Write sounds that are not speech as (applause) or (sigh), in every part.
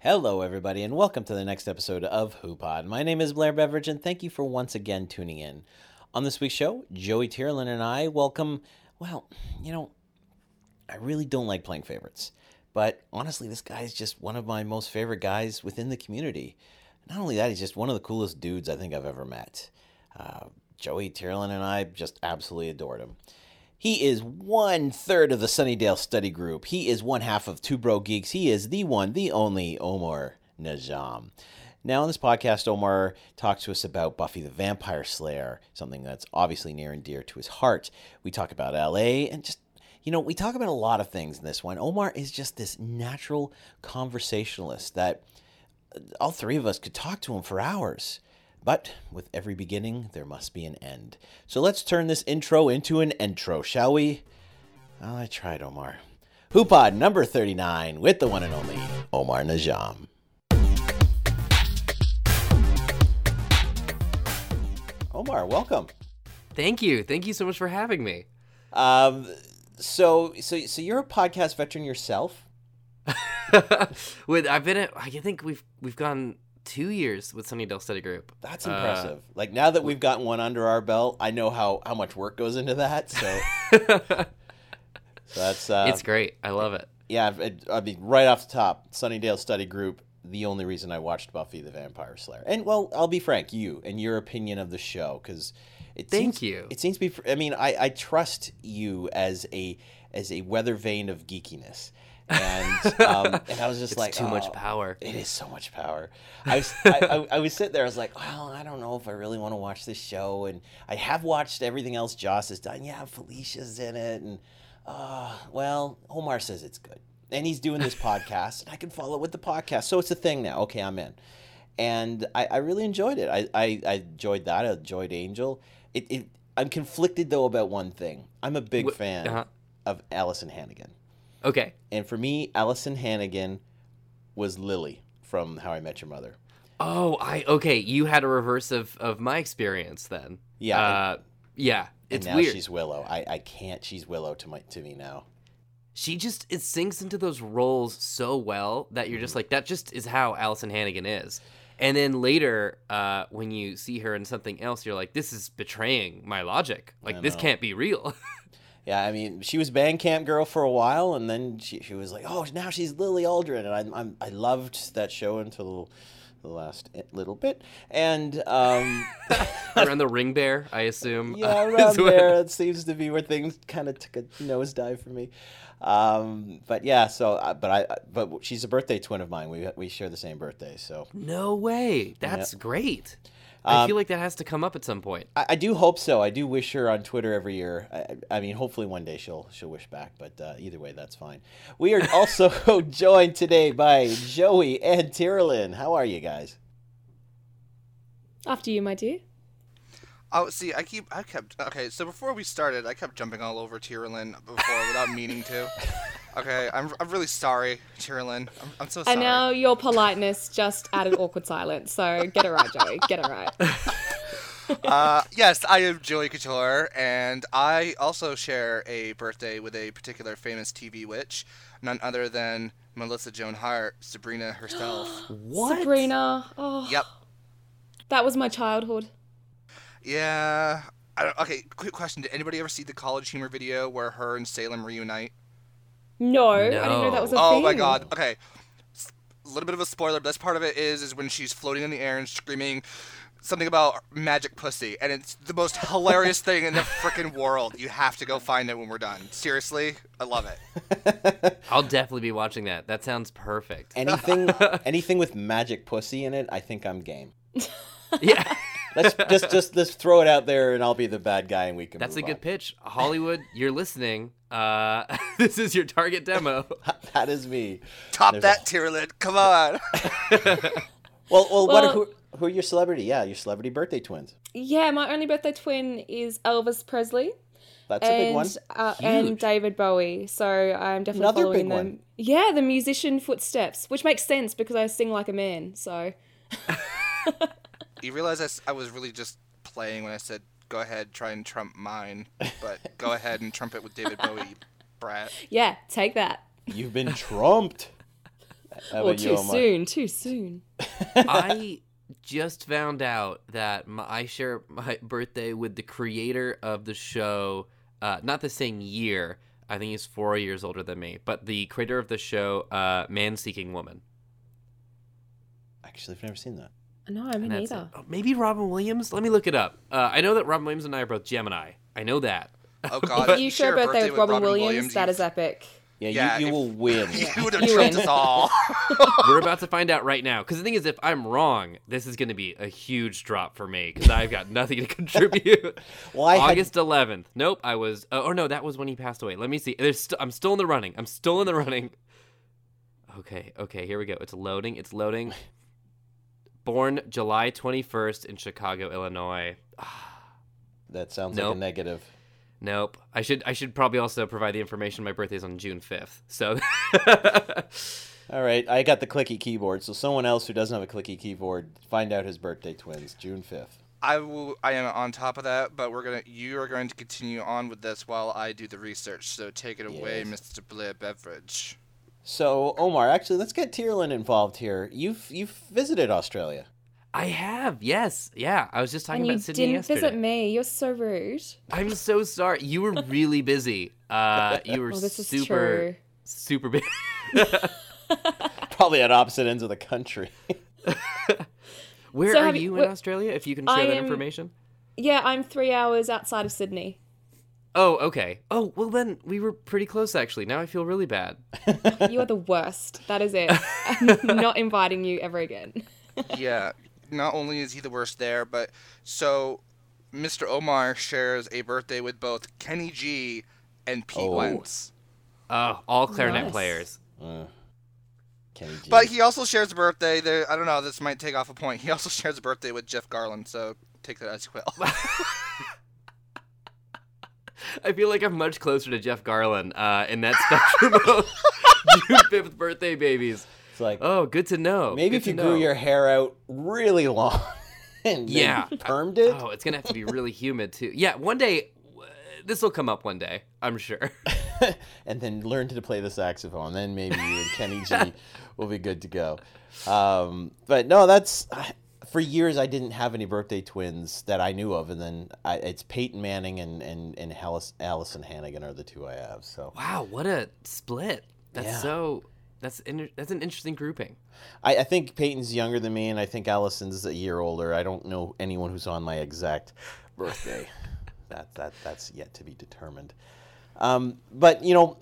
Hello, everybody, and welcome to the next episode of HooPod. My name is Blair Beveridge, and thank you for once again tuning in. On this week's show, Joey Tyrolin and I welcome, well, you know, I really don't like playing favorites, but honestly, this guy is just one of my most favorite guys within the community. Not only that, he's just one of the coolest dudes I think I've ever met. Uh, Joey Tyrolin and I just absolutely adored him. He is one third of the Sunnydale study group. He is one half of Two Broke Geeks. He is the one, the only Omar Najam. Now, on this podcast, Omar talks to us about Buffy the Vampire Slayer, something that's obviously near and dear to his heart. We talk about LA and just, you know, we talk about a lot of things in this one. Omar is just this natural conversationalist that all three of us could talk to him for hours. But with every beginning, there must be an end. So let's turn this intro into an intro, shall we? Well, I tried, Omar. Hoopod number 39 with the one and only Omar Najam. Omar, welcome. Thank you. Thank you so much for having me. Um, so, so, so you're a podcast veteran yourself? (laughs) with I've been at I think we've we've gone two years with Sunnydale Study Group. That's impressive. Uh, like now that we've gotten one under our belt, I know how how much work goes into that. So, so (laughs) that's uh, it's great. I love it. Yeah, I mean, right off the top, Sunnydale Study Group. The only reason I watched Buffy the Vampire Slayer, and well, I'll be frank, you and your opinion of the show, because it thank seems, you. It seems to be. I mean, I I trust you as a as a weather vane of geekiness and (laughs) um, and I was just it's like, too oh, much power. It is so much power. I was I, I, I, was sitting there. I was like, well, I don't know if I really want to watch this show, and I have watched everything else Joss has done. Yeah, Felicia's in it, and uh, well, Omar says it's good, and he's doing this (laughs) podcast, and I can follow it with the podcast, so it's a thing now. Okay, I'm in, and I, I really enjoyed it. I, I, I enjoyed that. I enjoyed Angel. It, it I'm conflicted though about one thing. I'm a big fan uh-huh. of Alyson Hannigan. Okay. And for me, Alyson Hannigan was Lily from How I Met Your Mother. Oh, I okay. You had a reverse of of my experience then. Yeah. Uh, yeah. It's and now weird. she's Willow. I, I can't. She's Willow to my to me now. She just it sinks into those roles so well that you're just mm-hmm. like that. Just is how Alyson Hannigan is. And then later, uh, when you see her in something else, you're like, "This is betraying my logic. Like this can't be real." (laughs) Yeah, I mean, she was Bandcamp girl for a while, and then she, she was like, oh, now she's Lily Aldrin, and I I'm, I loved that show until the last little bit, and um, (laughs) around the ring bear, I assume. Yeah, (laughs) around there, it seems to be where things kind of took a nosedive for me. Um, but yeah, so uh, but I but she's a birthday twin of mine. We we share the same birthday, so no way. That's yeah. great. I feel um, like that has to come up at some point. I, I, do hope so. I do wish her on Twitter every year. I, I mean, hopefully one day she'll she'll wish back. But uh, either way, that's fine. We are also (laughs) joined today by Joey and Tyrolin. How are you guys? After you, my dear. Oh, see, I keep, I kept, okay. So before we started, I kept jumping all over Tyrolin before without meaning to. (laughs) Okay, I'm, I'm really sorry, Tyrolin. I'm, I'm so sorry. And now your politeness just added awkward silence. So get it right, Joey. Get it right. (laughs) uh, yes, I am Joey Couture, and I also share a birthday with a particular famous TV witch, none other than Melissa Joan Hart, Sabrina (gasps) herself. what? Sabrina. Oh. Yep. That was my childhood. Yeah. okay, quick question. Did anybody ever see the College Humor video where her and Salem reunite? No, no. I didn't know that was a oh thing. Oh my god. Okay. A little bit of a spoiler, but that's part of it is is when she's floating in the air and screaming something about magic pussy, and it's the most hilarious thing in the freaking world. You have to go find it when we're done. Seriously, I love it. (laughs) I'll definitely be watching that. That sounds perfect. Anything, (laughs) anything with magic pussy in it, I think I'm game. yeah. Let's (laughs) just just just throw it out there, and I'll be the bad guy, and we can. That's a good on. pitch, Hollywood. You're listening. Uh, (laughs) this is your target demo. (laughs) that is me. Top There's that a... tier. Come on. well, well, well, what? Are, who, who are your celebrity? Yeah, your celebrity birthday twins. Yeah, my only birthday twin is Elvis Presley. That's and, a big one. Uh, and David Bowie. So I'm definitely Another following them. One. Yeah, the musician footsteps, which makes sense because I sing like a man. So. You realize I, I was really just playing when I said go ahead, try and trump mine, but (laughs) go ahead and trump it with David Bowie, (laughs) brat. Yeah, take that. You've been trumped. (laughs) Or too soon, too soon. I just found out that my, I share my birthday with the creator of the show, uh, not the same year. I think he's four years older than me, but the creator of the show, uh, Man Seeking Woman. Actually, I've never seen that. No, I mean neither. Oh, maybe Robin Williams. Let me look it up. Uh, I know that Robin Williams and I are both Gemini. I know that. Oh (laughs) God! If you share a birthday, with Robin, Robin Williams, Williams, that is epic. Yeah, yeah you, you will win. (laughs) You (laughs) would have tricked us all. We're about to find out right now. Because the thing is, if I'm wrong, this is going to be a huge drop for me because I've got nothing to contribute. well, I August had... 11th. Nope, I was. Uh, oh no, that was when he passed away. Let me see. There's. St- I'm still in the running. I'm still in the running. Okay, okay, here we go. It's loading. It's loading. Born July 21st in Chicago, Illinois. (sighs) that sounds nope. like a negative. Nope. I should I should probably also provide the information. My birthday is on June fifth. So. (laughs) All right, I got the clicky keyboard. So someone else who doesn't have a clicky keyboard, find out his birthday twins, June fifth. I will. I am on top of that, but we're gonna. You are going to continue on with this while I do the research. So take it away, Mr. Blair Beveridge. So Omar, actually, let's get Tyrolin involved here. You've you've visited Australia. I have, yes, yeah. I was just talking and about Sydney You didn't visit me. You're so rude. I'm so sorry. You were really busy. Uh, (laughs) you were well, super, super busy. (laughs) Probably at opposite ends of the country. Where so are you, you in Australia? If you can share I that am, information. Yeah, I'm three hours outside of Sydney. Oh, okay. Oh, well then we were pretty close actually. Now I feel really bad. (laughs) you are the worst. That is it. I'm (laughs) (laughs) not inviting you ever again. yeah, not only is he the worst there, but so Mr. Omar shares a birthday with both Kenny G and Pete oh. Wentz. Oh, all clarinet nice. players. Uh, Kenny G. But he also shares a birthday. There, I don't know. This might take off a point. He also shares a birthday with Jeff Garlin. So take that as you will. I feel like I'm much closer to Jeff Garlin uh, in that (laughs) spectrum of June fifth birthday babies. It's like, oh, good to know. Maybe good if you grew your hair out really long (laughs) and yeah, permed it. Oh, it's gonna have to be really humid too. Yeah, one day this will come up one day, I'm sure. (laughs) and then learn to play the saxophone. Then maybe you and Kenny G will be good to go. Um, but no, that's for years I didn't have any birthday twins that I knew of, and then I, it's Peyton Manning and and and Alyson Hannigan are the two I have. So wow, what a split! That's yeah. so that's in, that's an interesting grouping. I, I, think Peyton's younger than me, and I think Alyson's a year older. I don't know anyone who's on my exact birthday. (laughs) that that that's yet to be determined. Um, but you know,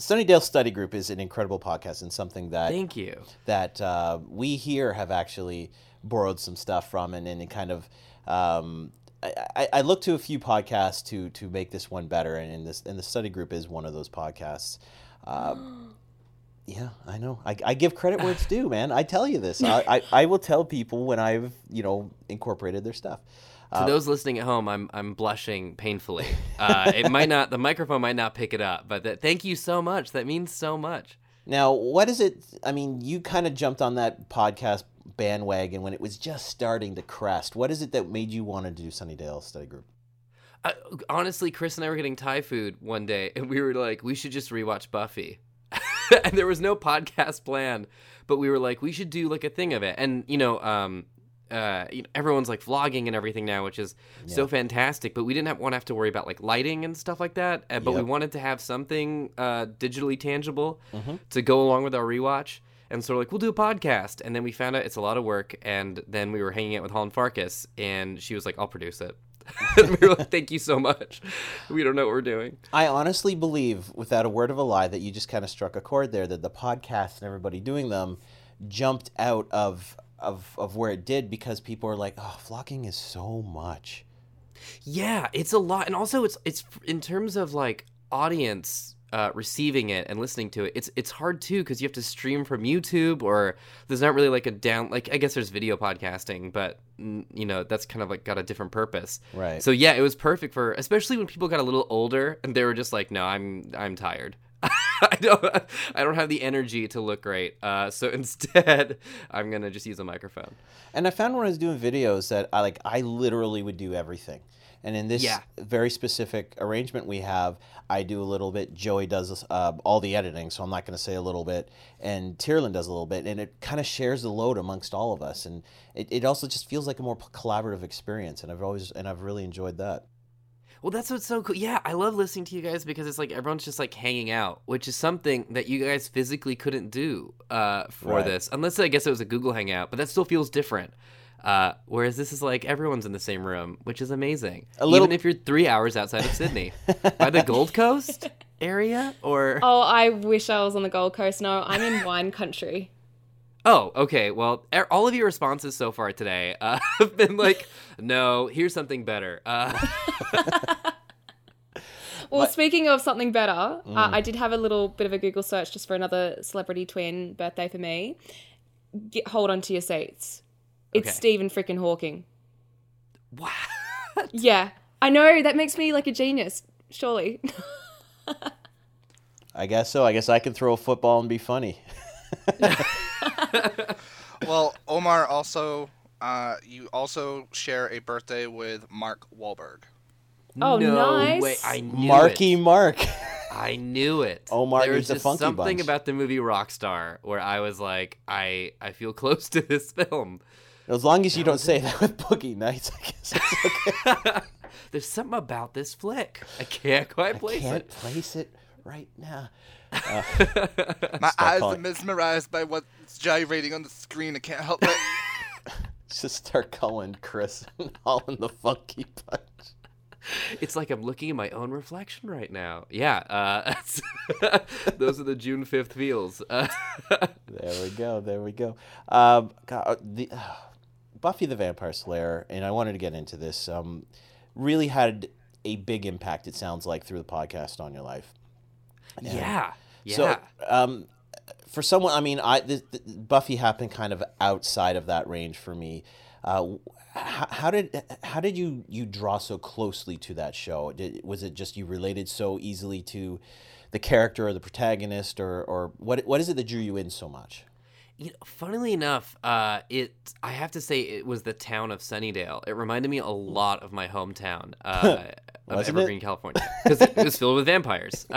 Sunnydale Study Group is an incredible podcast and something that thank you that uh, we here have actually borrowed some stuff from, and and kind of. Um, I, I look to a few podcasts to to make this one better, and in this and the study group is one of those podcasts. Um, (gasps) yeah, I know. I, I give credit where it's due, man. I tell you this. I, I, I will tell people when I've you know incorporated their stuff. To uh, those listening at home, I'm I'm blushing painfully. Uh, it might not, the microphone might not pick it up, but that, thank you so much. That means so much. Now, what is it? I mean, you kind of jumped on that podcast bandwagon when it was just starting to crest. What is it that made you want to do Sunnydale Study Group? Uh, honestly, Chris and I were getting Thai food one day, and we were like, we should just rewatch Buffy. (laughs) and there was no podcast planned, but we were like, we should do like a thing of it. And you know, um, uh, you know, everyone's like vlogging and everything now, which is yeah. so fantastic. But we didn't have, want to have to worry about like lighting and stuff like that. Uh, but yep. we wanted to have something uh, digitally tangible mm-hmm. to go along with our rewatch. And so we're like, we'll do a podcast. And then we found out it's a lot of work. And then we were hanging out with Holland Farkas, and she was like, I'll produce it. (laughs) we were like, thank you so much. We don't know what we're doing. I honestly believe, without a word of a lie, that you just kind of struck a chord there, that the podcast and everybody doing them jumped out of of of where it did because people are like, oh, vlogging is so much. Yeah, it's a lot, and also it's it's in terms of like audience uh, receiving it and listening to it, it's it's hard too because you have to stream from YouTube or there's not really like a down like I guess there's video podcasting, but you know that's kind of like got a different purpose. Right. So yeah, it was perfect for especially when people got a little older and they were just like, no, I'm I'm tired. (laughs) I don't I don't have the energy to look great. Uh, so (laughs) instead, I'm gonna just use a microphone. And I found when I was doing videos that I like I literally would do everything And in this Yeah. very specific arrangement we have, I do a little bit, Joey does uh, all the editing, so I'm not going to say a little bit, and Tierlin does a little bit, and it kind of shares the load amongst all of us, and it, it also just feels like a more collaborative experience, and I've always and I've really enjoyed that. Well, that's what's so cool. Yeah, I love listening to you guys because it's like everyone's just like hanging out, which is something that you guys physically couldn't do uh, for Right. this, unless I guess it was a Google Hangout, but that still feels different. Uh, whereas this is like everyone's in the same room, which is amazing. A little- Even if you're three hours outside of Sydney, by the Gold (laughs) Coast area, or Oh, I wish I was on the Gold Coast. No, I'm in wine country. Oh, okay. Well, er- all of your responses so far today uh, (laughs) have been like, no, here's something better. Uh, (laughs) Well, speaking of something better, uh, Mm. I did have a little bit of a Google search just for another celebrity twin birthday for me. Get, hold on to your seats. It's Okay. Stephen freaking Hawking. what? Yeah, I know that makes me like a genius. Surely. (laughs) I guess so. I guess I can throw a football and be funny. Well, Omar also, uh, you also share a birthday with Mark Wahlberg. Oh, no nice. Way. I knew Marky it. Mark. (laughs) I knew it. Omar there was needs a just funky something bunch. about the movie Rockstar where I was like, I I feel (laughs) close to this film. as long as you don't say that with Boogie Nights, I guess it's okay. (laughs) There's something about this flick. I can't quite I place can't it. place it right now. (laughs) My eyes calling- are mesmerized by what's gyrating on the screen. I can't help it. (laughs) Just start calling Chris (laughs) and Holland the Funky Bunch. It's like I'm looking at my own reflection right now. Yeah, uh, those are the June 5th feels. Uh, There we go. There we go. Um, God, uh, Buffy the Vampire Slayer, and I wanted to get into this. Um, really had a big impact. It sounds like through the podcast on your life. Yeah, yeah. So, um, for someone, I mean, I the, the, Buffy happened kind of outside of that range for me. Uh, how, how did how did you you draw so closely to that show? Did, was it just you related so easily to the character or the protagonist, or or what what is it that drew you in so much? You know, funnily enough, uh, it I have to say it was the town of Sunnydale. It reminded me a lot of my hometown (laughs) uh, of Wasn't it? Evergreen, California, because it was filled with vampires. (laughs)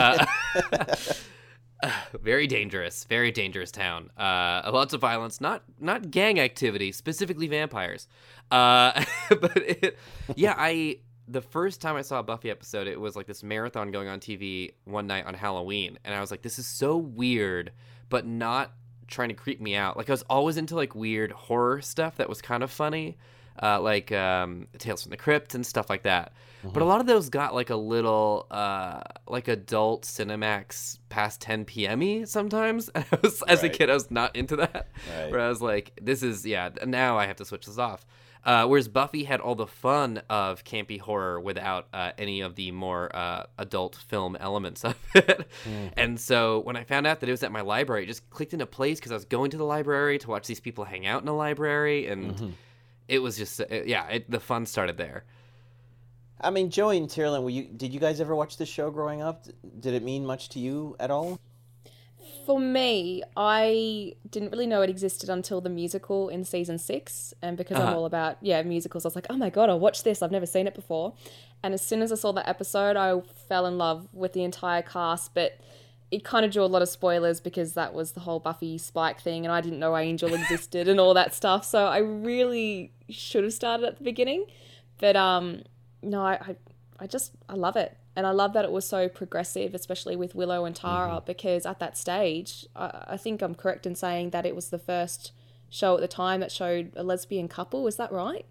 Uh, (laughs) very dangerous, very dangerous town. Uh, lots of violence, not not gang activity, specifically vampires. Uh, but it, yeah, I the first time I saw a Buffy episode, it was like this marathon going on TV one night on Halloween, and I was like, this is so weird, but not trying to creep me out. Like I was always into like weird horror stuff that was kind of funny, uh, like um, Tales from the Crypt and stuff like that. But a lot of those got like a little uh, like adult Cinemax past 10 p.m. sometimes. (laughs) I was, as a kid, I was not into that. Right. Where I was like, this is yeah. Now I have to switch this off. Uh, whereas Buffy had all the fun of campy horror without uh, any of the more uh, adult film elements of (laughs) it. And so when I found out that it was at my library, it just clicked into place because I was going to the library to watch these people hang out in the library, and it was just uh, yeah, it, the fun started there. I mean, Joey and Tyrolin, were you? Did you guys ever watch this show growing up? Did it mean much to you at all? For me, I didn't really know it existed until the musical in season six. And because I'm Uh-huh. all about, yeah, musicals, I was like, oh my God, I'll watch this. I've never seen it before. And as soon as I saw that episode, I fell in love with the entire cast. But it kind of drew a lot of spoilers because that was the whole Buffy Spike thing. And I didn't know Angel (laughs) existed and all that stuff. So I really should have started at the beginning. But um, no, I, I, I just, I love it. And I love that it was so progressive, especially with Willow and Tara, because at that stage, I, I think I'm correct in saying that it was the first show at the time that showed a lesbian couple. Is that right?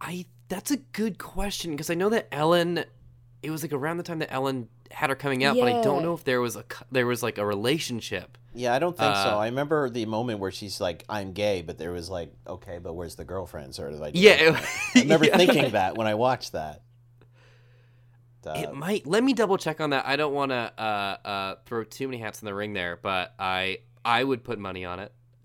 I that's a good question because I know that Ellen, it was like around the time that Ellen had her coming out, but I don't know if there was a there was like a relationship. Yeah, I don't think so. Uh, I remember the moment where she's like, "I'm gay," but there was like, "Okay, but where's the girlfriend?" Sort of like, Yeah, I remember (laughs) yeah. thinking that when I watched that. Uh, It might. Let me double check on that. I don't want to uh, uh, throw too many hats in the ring there, but I I would put money on it, (laughs)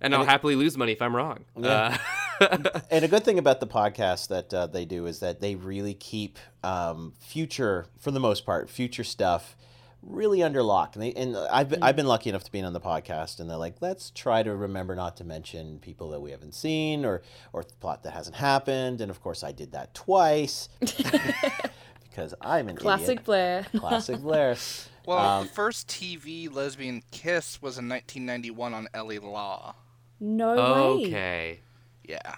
and I'll happily lose money if I'm wrong. Yeah. Uh, (laughs) and a good thing about the podcast that uh, they do is that they really keep um, future, for the most part, future stuff really under lock. And, they, and I've, been, I've been lucky enough to be on the podcast, and they're like, let's try to remember not to mention people that we haven't seen or, or plot that hasn't happened. And of course, I did that twice (laughs) because I'm an Classic idiot. Blair. Classic Blair. (laughs) Well, Um, the first TV lesbian kiss was in 1991 on L.A. Law. No way. Okay. Yeah.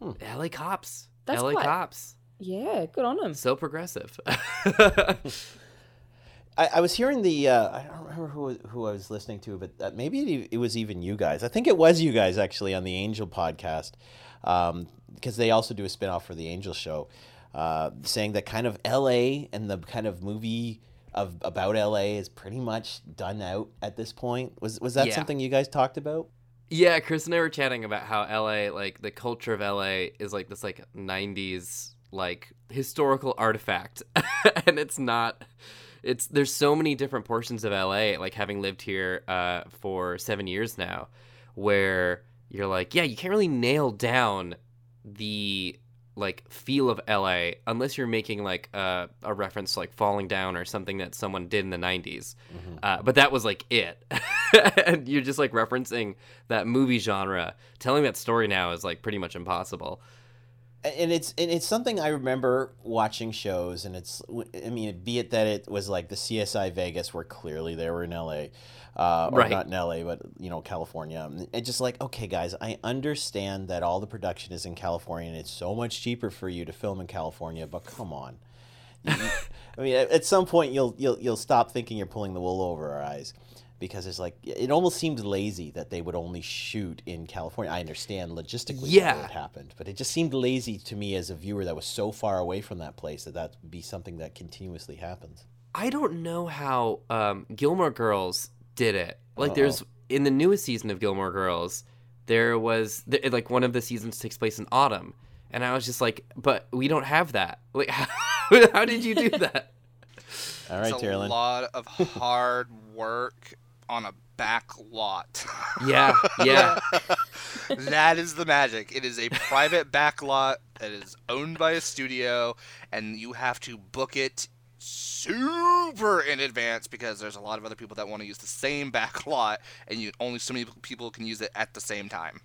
LA cops. That's LA quite- cops. Yeah, good on them. So progressive. (laughs) I, I was hearing the uh, I don't remember who who I was listening to, but uh, maybe it, it was even you guys. I think it was you guys actually on the Angel podcast, um, because they also do a spinoff for the Angel show, uh, saying that kind of L.A. and the kind of movie of about L.A. is pretty much done out at this point. Was was that Yeah. something you guys talked about? Yeah, Chris and I were chatting about how LA, like the culture of LA, is like this like '90s like historical artifact, (laughs) and it's not. It's there's so many different portions of LA. Like having lived here uh, for seven years now, where you're like, yeah, you can't really nail down the like feel of LA unless you're making like uh, a reference to like falling down or something that someone did in the 90s. Uh, but that was like it. (laughs) and you're just like referencing that movie genre. Telling that story now is like pretty much impossible. And it's and it's something I remember watching shows, and it's I mean, be it that it was like the CSI Vegas, where clearly they were in L.A. Uh, or Right. not in L.A., but you know California, and just like okay, guys, I understand that all the production is in California, and it's so much cheaper for you to film in California, but come on. (laughs) I mean, at at some point you'll you'll you'll stop thinking you're pulling the wool over our eyes. Because it's like it almost seemed lazy that they would only shoot in California. I understand logistically why Yeah. it happened, but it just seemed lazy to me as a viewer that was so far away from that place that that would be something that continuously happens. I don't know how um, Gilmore Girls did it. Like, Uh-oh. there's in the newest season of Gilmore Girls, there was th- like one of the seasons takes place in autumn, and I was just like, but we don't have that. (laughs) Like, how, how did you do that? (laughs) All right, it's a Tyrolin. lot of hard work on a back lot. Yeah, yeah. (laughs) that is the magic. It is a private back lot that is owned by a studio, and you have to book it super in advance because there's a lot of other people that want to use the same back (laughs) lot, and you only so many people can use it at the same time.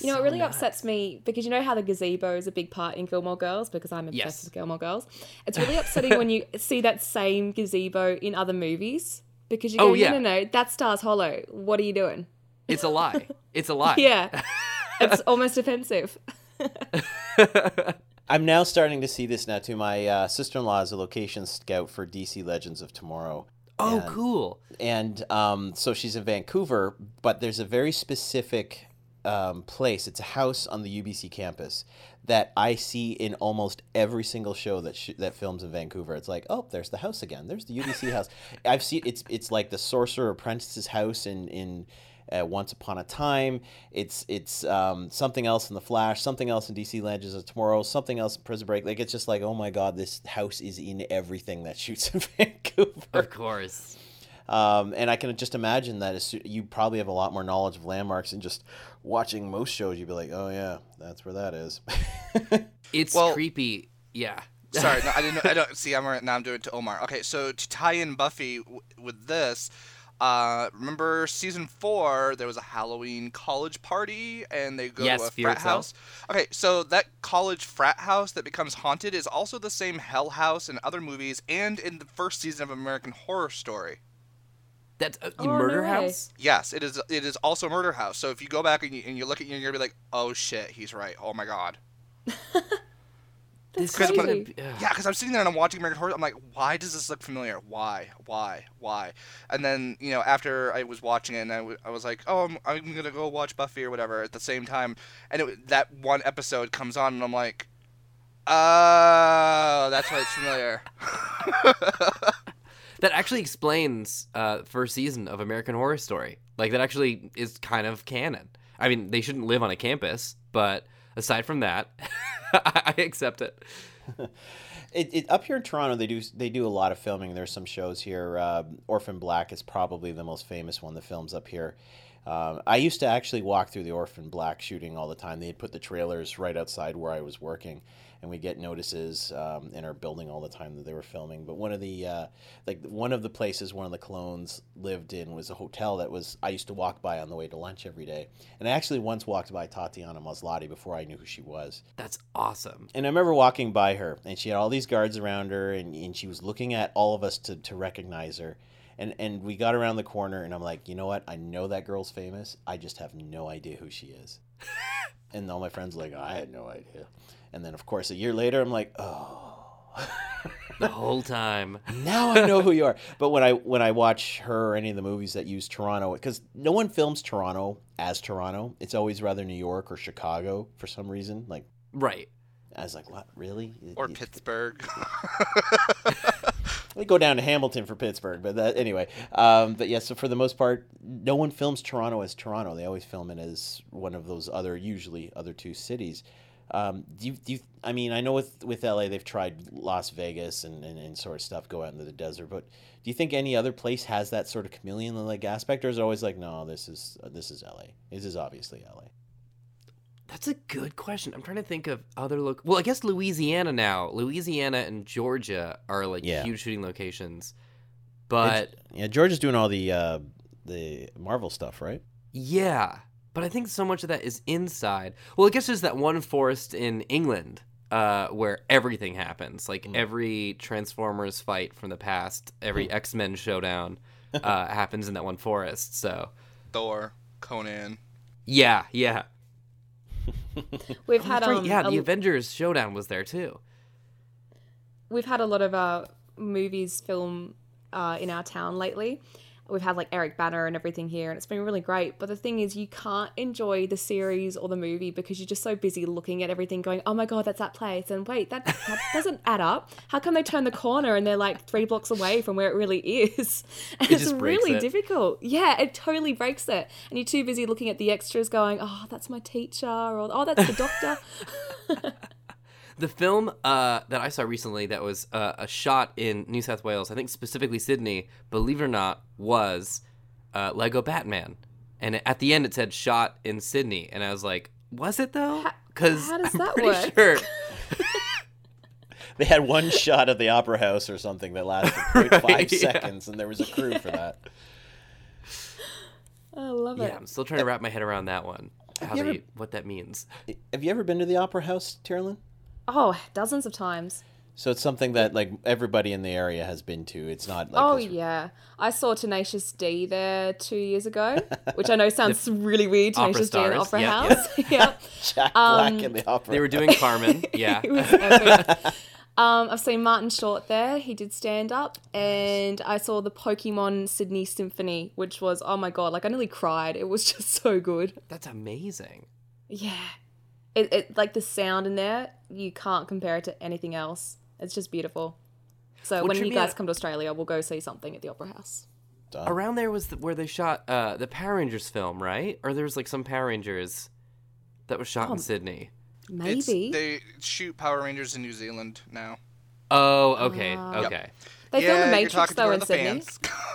You know, it really nuts. upsets me because you know how the gazebo is a big part in Gilmore Girls because I'm obsessed Yes. with Gilmore Girls. It's really upsetting when you (laughs) see that same gazebo in other movies because you go, Oh, yeah. no, no, no, that Stars Hollow. What are you doing? It's a lie. It's a lie. (laughs) Yeah, (laughs) it's almost offensive. (laughs) I'm now starting to see this now too. My uh, sister-in-law is a location scout for DC Legends of Tomorrow. Oh, And- cool. and um, so she's in Vancouver, but there's a very specific um, place. It's a house on the UBC campus that I see in almost every single show that sh- that films in Vancouver. It's like, oh, there's the house again. There's the UBC (laughs) house. I've seen it's it's like the Sorcerer Apprentice's house in in. Uh, Once upon a time, it's it's um, something else in the Flash, something else in DC Legends of Tomorrow, something else in Prison Break. Like it's just like, oh my god, this house is in everything that shoots in (laughs) Vancouver. Of course. Um, and I can just imagine that as soo- you probably have a lot more knowledge of landmarks and just watching most shows, you'd be like, oh yeah, that's where that is. (laughs) It's Well- creepy. Yeah. (laughs) Sorry, no, I didn't. I don't see. I'm right now. I'm doing it to Omar. Okay, so to tie in Buffy w- with this, uh, remember season four? There was a Halloween college party, and they go Yes, to a Fear frat Itself. house. Okay, so that college frat house that becomes haunted is also the same hell house in other movies and in the first season of American Horror Story. That's a Oh, no murder way. house. Yes, it is. It is also a murder house. So if you go back and you, and you look at it, you're gonna be like, oh shit, he's right. Oh my god. (laughs) That's This crazy. gonna. Yeah, because I'm sitting there and I'm watching American Horror. I'm like, why does this look familiar? Why? Why? Why? And then you know, after I was watching it, and I, w- I was like, oh, I'm, I'm gonna go watch Buffy or whatever at the same time, and it, that one episode comes on, and I'm like, oh, that's why it's familiar. (laughs) (laughs) That actually explains uh, first season of American Horror Story. Like that actually is kind of canon. I mean, they shouldn't live on a campus, but aside from that, (laughs) I accept it. (laughs) it, it, up here in Toronto, they do they do a lot of filming. There's some shows here. Uh, Orphan Black is probably the most famous one that films up here. Um, I used to actually walk through the Orphan Black shooting all the time. They'd put the trailers right outside where I was working, and we get notices um, in our building all the time that they were filming. But one of the uh, like one of the places one of the clones lived in was a hotel that was I used to walk by on the way to lunch every day, and I actually once walked by Tatiana Maslany before I knew who she was. That's awesome. And I remember walking by her, and she had all these guards around her, and, and she was looking at all of us to, to recognize her. And, and we got around the corner, and I'm like, you know what? I know that girl's famous. I just have no idea who she is. (laughs) and all my friends were like, I had no idea. And then, of course, a year later, I'm like, oh. (laughs) The whole time. now I know who you are. (laughs) But when I when I watch her or any of the movies that use Toronto, because no one films Toronto as Toronto. It's always rather New York or Chicago for some reason. Like Right. I was like, what? Really? Or You- Pittsburgh. (laughs) We go down to Hamilton for Pittsburgh, but that anyway. Um, but yeah, so for the most part, no one films Toronto as Toronto. They always film it as one of those other, usually other two cities. Um, do you, do you, I mean, I know with with LA they've tried Las Vegas and, and, and sort of stuff, go out into the desert, but do you think any other place has that sort of chameleon like aspect, or is it always like, no, this is this is LA. This is obviously LA. That's a good question. I'm trying to think of other look. Well, I guess Louisiana now. Louisiana and Georgia are like Yeah. huge shooting locations. But Yeah, Georgia's doing all the uh, the Marvel stuff, right? yeah, but I think so much of that is inside. Well, I guess there's that one forest in England uh, where everything happens. Like Mm. every Transformers fight from the past, Hmm. every X Men showdown (laughs) uh, happens in that one forest. So Thor, Conan. yeah, yeah. (laughs) We've had right. um, yeah, a- the Avengers showdown was there too. we've had a lot of uh, movies film uh, in our town lately. We've had like Eric Bana and everything here, and it's been really great. But the thing is, you can't enjoy the series or the movie because you're just so busy looking at everything, going, "Oh my god, that's that place!" And wait, that that (laughs) doesn't add up. How come they turn the corner and they're like three blocks away from where it really is? (laughs) And It it's really it. difficult. Yeah, it totally breaks it. And you're too busy looking at the extras, going, "Oh, that's my teacher," or "Oh, that's the doctor." (laughs) The film uh, that I saw recently that was uh, a shot in New South Wales, I think specifically Sydney, believe it or not, was uh, Lego Batman. And at the end it said shot in Sydney. And I was like, was it though? Because how does I'm that pretty work? sure. (laughs) They had one shot at the opera house or something that lasted (laughs) Right, five yeah. seconds, and there was a crew for that. I love it. Yeah, I'm still trying to wrap my head around that one. How you they, ever- what that means. Have you ever been to the opera house, Tyrolin? Oh, dozens of times. So it's something that like everybody in the area has been to. It's not like oh this- yeah, I saw Tenacious D there two years ago, (laughs) which I know sounds really weird. Opera Tenacious D in the stars, Opera yeah, House. (laughs) (laughs) yeah, Jack Um, Black in the opera. They were doing Carmen. Yeah. it was. Um, I've seen Martin Short there. He did stand up, and I saw the Pokemon Sydney Symphony, which was oh my god, like I nearly cried. It was just so good. That's amazing. Yeah, it, it like the sound in there, you can't compare it to anything else. It's just beautiful. So What when tripped you guys out- come to Australia, we'll go see something at the Opera House. Done. Around there was the, where they shot uh, the Power Rangers film, right? Or there was like some Power Rangers that was shot Oh, in Sydney. Maybe. It's, they shoot Power Rangers in New Zealand now. Oh, okay, Ah. okay. They yeah, filmed the Matrix though in the Sydney.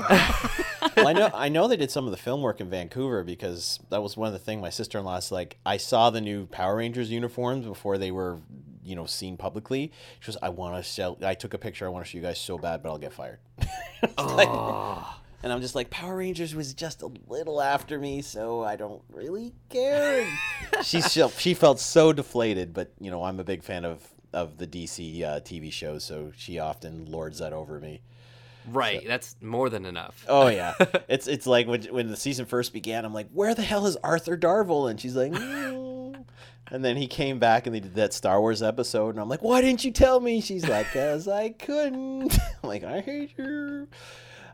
(laughs) well, I know I know they did some of the film work in Vancouver because that was one of the things my sister in law's like. I saw the new Power Rangers uniforms before they were, you know, seen publicly. She goes, "I want to sell." I took a picture. I want to show you guys so bad, but I'll get fired. (laughs) Oh. And I'm just like, Power Rangers was just a little after me, so I don't really care. (laughs) She she she felt so deflated, but you know, I'm a big fan of of the DC uh, TV shows, so she often lords that over me. Right, that's more than enough. Oh yeah, (laughs) it's it's like when when the season first began, I'm like, where the hell is Arthur Darvill? And she's like, "Mm." and then he came back and they did that Star Wars episode, and I'm like, why didn't you tell me? She's like, cause I couldn't. (laughs) I'm like, I hate you.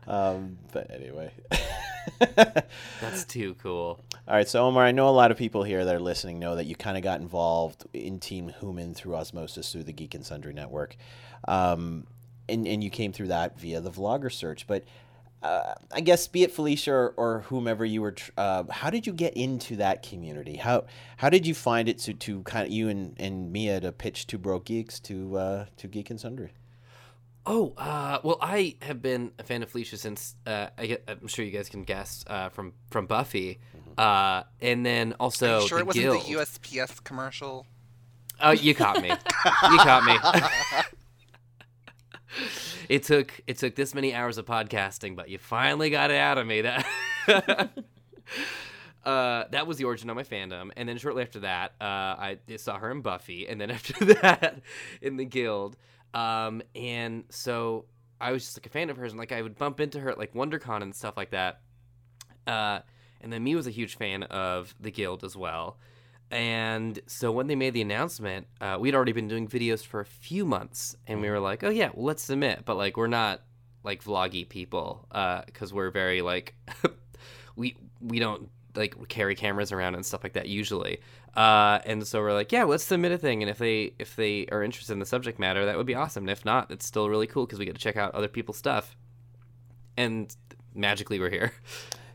Um, but anyway. (laughs) That's too cool. All right, so Omar, I know a lot of people here that are listening know that you kind of got involved in Team Human through osmosis through the Geek and Sundry Network, um, and and you came through that via the Vlogger search. But uh, I guess, be it Felicia or, or whomever you were, tr- uh, how did you get into that community? How how did you find it to, to kind of you and, and Mia to pitch Two Broke Geeks to uh, to Geek and Sundry? Oh, uh, well, I have been a fan of Felicia since uh, I, I'm sure you guys can guess uh, from from Buffy, uh, and then also Are you sure the it wasn't Guild. the USPS commercial? Oh, you caught me. You caught me. (laughs) (laughs) it took it took this many hours of podcasting, but you finally got it out of Mia. That (laughs) uh, that was the origin of my fandom, and then shortly after that, uh, I saw her in Buffy, and then (laughs) after that, in the Guild. Um, and so I was just like a fan of hers, and like I would bump into her at like WonderCon and stuff like that. Uh, and then me was a huge fan of the Guild as well. And so when they made the announcement, uh, we'd already been doing videos for a few months, and we were like, "Oh yeah, well let's submit." But like, we're not like vloggy people because uh, we're very like (laughs) we we don't like carry cameras around and stuff like that usually. Uh, and so we're like, "Yeah, let's submit a thing." And if they if they are interested in the subject matter, that would be awesome. And if not, it's still really cool because we get to check out other people's stuff. And magically, we're here. (laughs)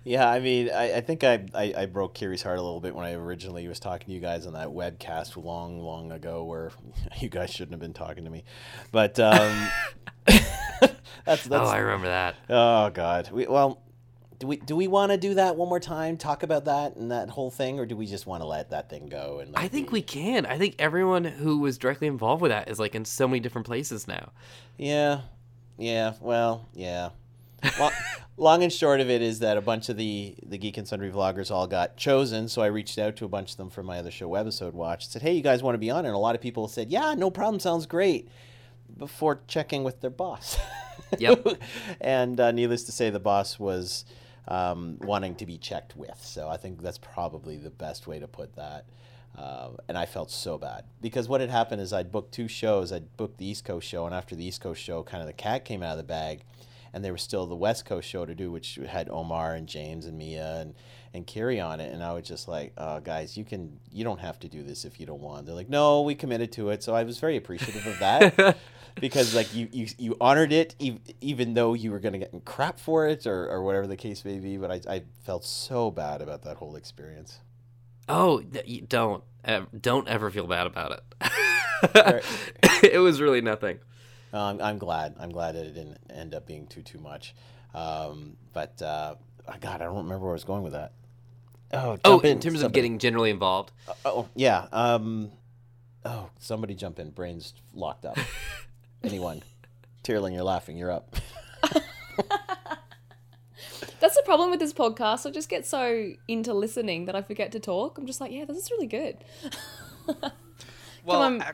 Yeah, I mean, I, I think I, I, I broke Kiri's heart a little bit when I originally was talking to you guys on that webcast long, long ago, where (laughs) you guys shouldn't have been talking to me, but um, that's, (laughs) (laughs) that's oh, I remember that. Oh God, we well, do we do we want to do that one more time? Talk about that and that whole thing, or do we just want to let that thing go? And I think we can. I think everyone who was directly involved with that is like in so many different places now. Yeah, yeah. Well, yeah long, long, and short of it is that a bunch of the the Geek and Sundry vloggers all got chosen. So I reached out to a bunch of them for my other show, Webisode Watch. And said, "Hey, you guys want to be on?" And a lot of people said, "Yeah, no problem. Sounds great." Before checking with their boss. (laughs) Yep. and uh, needless to say, the boss was um, wanting to be checked with. So I think that's probably the best way to put that. Uh, and I felt so bad because what had happened is I'd booked two shows. I'd booked the East Coast show, and after the East Coast show, kind of the cat came out of the bag and there was still the West Coast show to do, which had Omar and James and Mia and and Kiri on it. And I was just like, oh, guys, you can you don't have to do this if you don't want. They're like, no, we committed to it. So I was very appreciative of that. (laughs) because like you, you you honored it even though you were going to get crap for it or, or whatever the case may be but I, I felt so bad about that whole experience oh don't don't ever feel bad about it (laughs) it was really nothing I'm, I'm glad. I'm glad that it didn't end up being too too much. Um, but uh, God, I don't remember where I was going with that. Oh, oh, in, in terms somebody. of getting generally involved. Uh, oh, yeah. Um, oh, somebody jump in. Brains locked up. (laughs) Anyone? Tyrolin, you're laughing. You're up. (laughs) That's the problem with this podcast. I just get so into listening that I forget to talk. I'm just like, yeah, this is really good. (laughs) well, ac-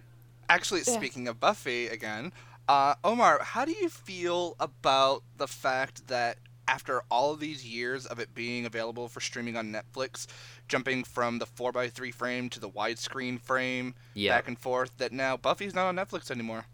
actually, yeah. speaking of Buffy again, uh, Omar, how do you feel about the fact that after all of these years of it being available for streaming on Netflix, jumping from the 4x3 frame to the widescreen frame, yeah. back and forth, that now Buffy's not on Netflix anymore?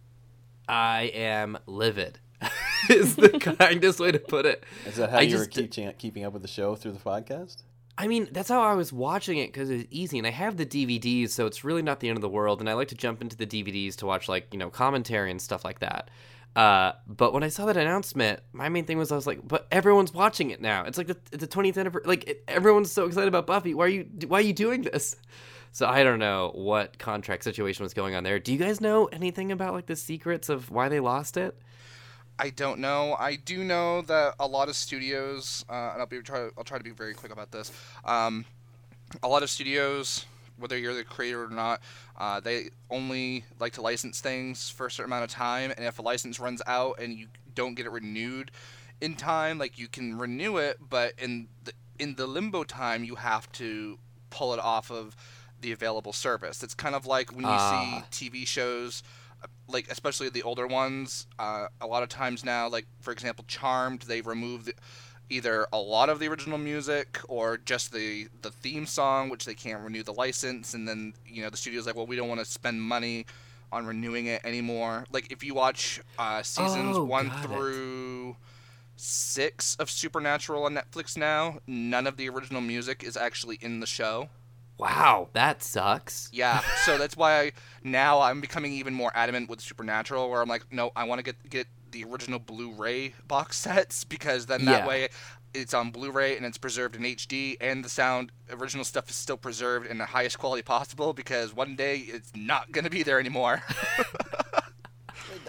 I am livid. (laughs) is the (laughs) kindest way to put it. Is that how I you just, were keeping, keeping up with the show through the podcast? I mean, that's how I was watching it because it's easy, and I have the DVDs, so it's really not the end of the world. And I like to jump into the DVDs to watch like you know commentary and stuff like that. Uh, but when I saw that announcement, my main thing was I was like, "But everyone's watching it now. It's like the, the 20th anniversary. Like it, everyone's so excited about Buffy. Why are you Why are you doing this?" (laughs) So I don't know what contract situation was going on there. Do you guys know anything about like the secrets of why they lost it? I don't know. I do know that a lot of studios, uh, and I'll be try, I'll try to be very quick about this. Um, a lot of studios, whether you're the creator or not, uh, they only like to license things for a certain amount of time, and if a license runs out and you don't get it renewed in time, like you can renew it, but in the in the limbo time, you have to pull it off of the available service. It's kind of like when you uh. see TV shows like especially the older ones, uh, a lot of times now, like for example, Charmed, they've removed either a lot of the original music or just the the theme song, which they can't renew the license, and then you know the studio's like, well, we don't want to spend money on renewing it anymore. Like if you watch uh, seasons oh, one through. It. Six of Supernatural on Netflix now. None of the original music is actually in the show. Wow, that sucks. Yeah, so that's why I, now I'm becoming even more adamant with Supernatural, where I'm like, no, I want to get get the original Blu-ray box (laughs) sets because then that yeah. way it's on Blu-ray and it's preserved in HD, and the sound original stuff is still preserved in the highest quality possible because one day it's not gonna be there anymore. (laughs)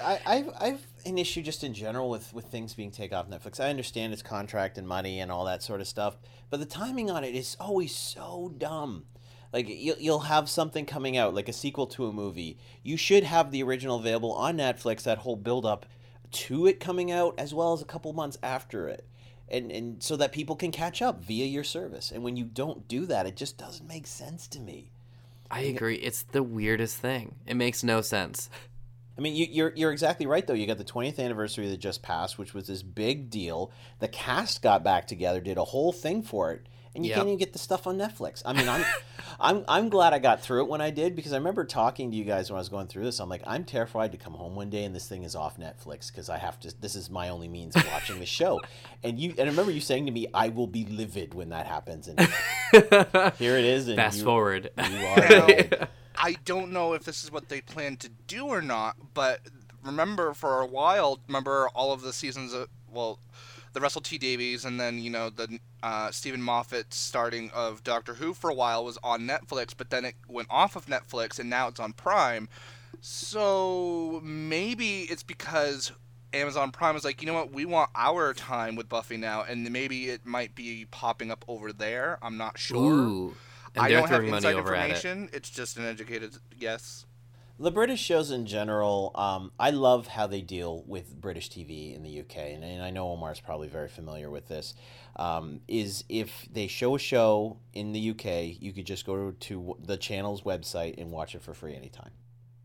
I, I've I've an issue just in general with with things being taken off Netflix. I understand it's contract and money and all that sort of stuff, but the timing on it is always so dumb. Like you'll, you'll have something coming out, like a sequel to a movie. You should have the original available on Netflix. That whole build up to it coming out, as well as a couple months after it, and and so that people can catch up via your service. And when you don't do that, it just doesn't make sense to me. I agree. It's the weirdest thing. It makes no sense. I mean, you, you're you're exactly right though. You got the 20th anniversary that just passed, which was this big deal. The cast got back together, did a whole thing for it, and you Yep. can't even get the stuff on Netflix. I mean, I'm (laughs) I'm I'm glad I got through it when I did because I remember talking to you guys when I was going through this. I'm like, I'm terrified to come home one day and this thing is off Netflix because I have to. This is my only means of watching the show. (laughs) And you and I remember you saying to me, I will be livid when that happens. And (laughs) here it is. And Fast you, forward. You are. Now. I don't know if this is what they plan to do or not, but remember for a while, remember all of the seasons of, well, the Russell T Davies and then, you know, the uh, Steven Moffat starting of Doctor Who for a while was on Netflix, but then it went off of Netflix and now it's on Prime. So maybe it's because Amazon Prime is like, you know what, we want our time with Buffy now, and maybe it might be popping up over there. I'm not sure. Ooh. I don't have inside at it. information. It's just an educated guess. The British shows in general, um, I love how they deal with British TV in the UK, and, and I know Omar's probably very familiar with this. Um, is if they show a show in the UK, you could just go to the channel's website and watch it for free anytime.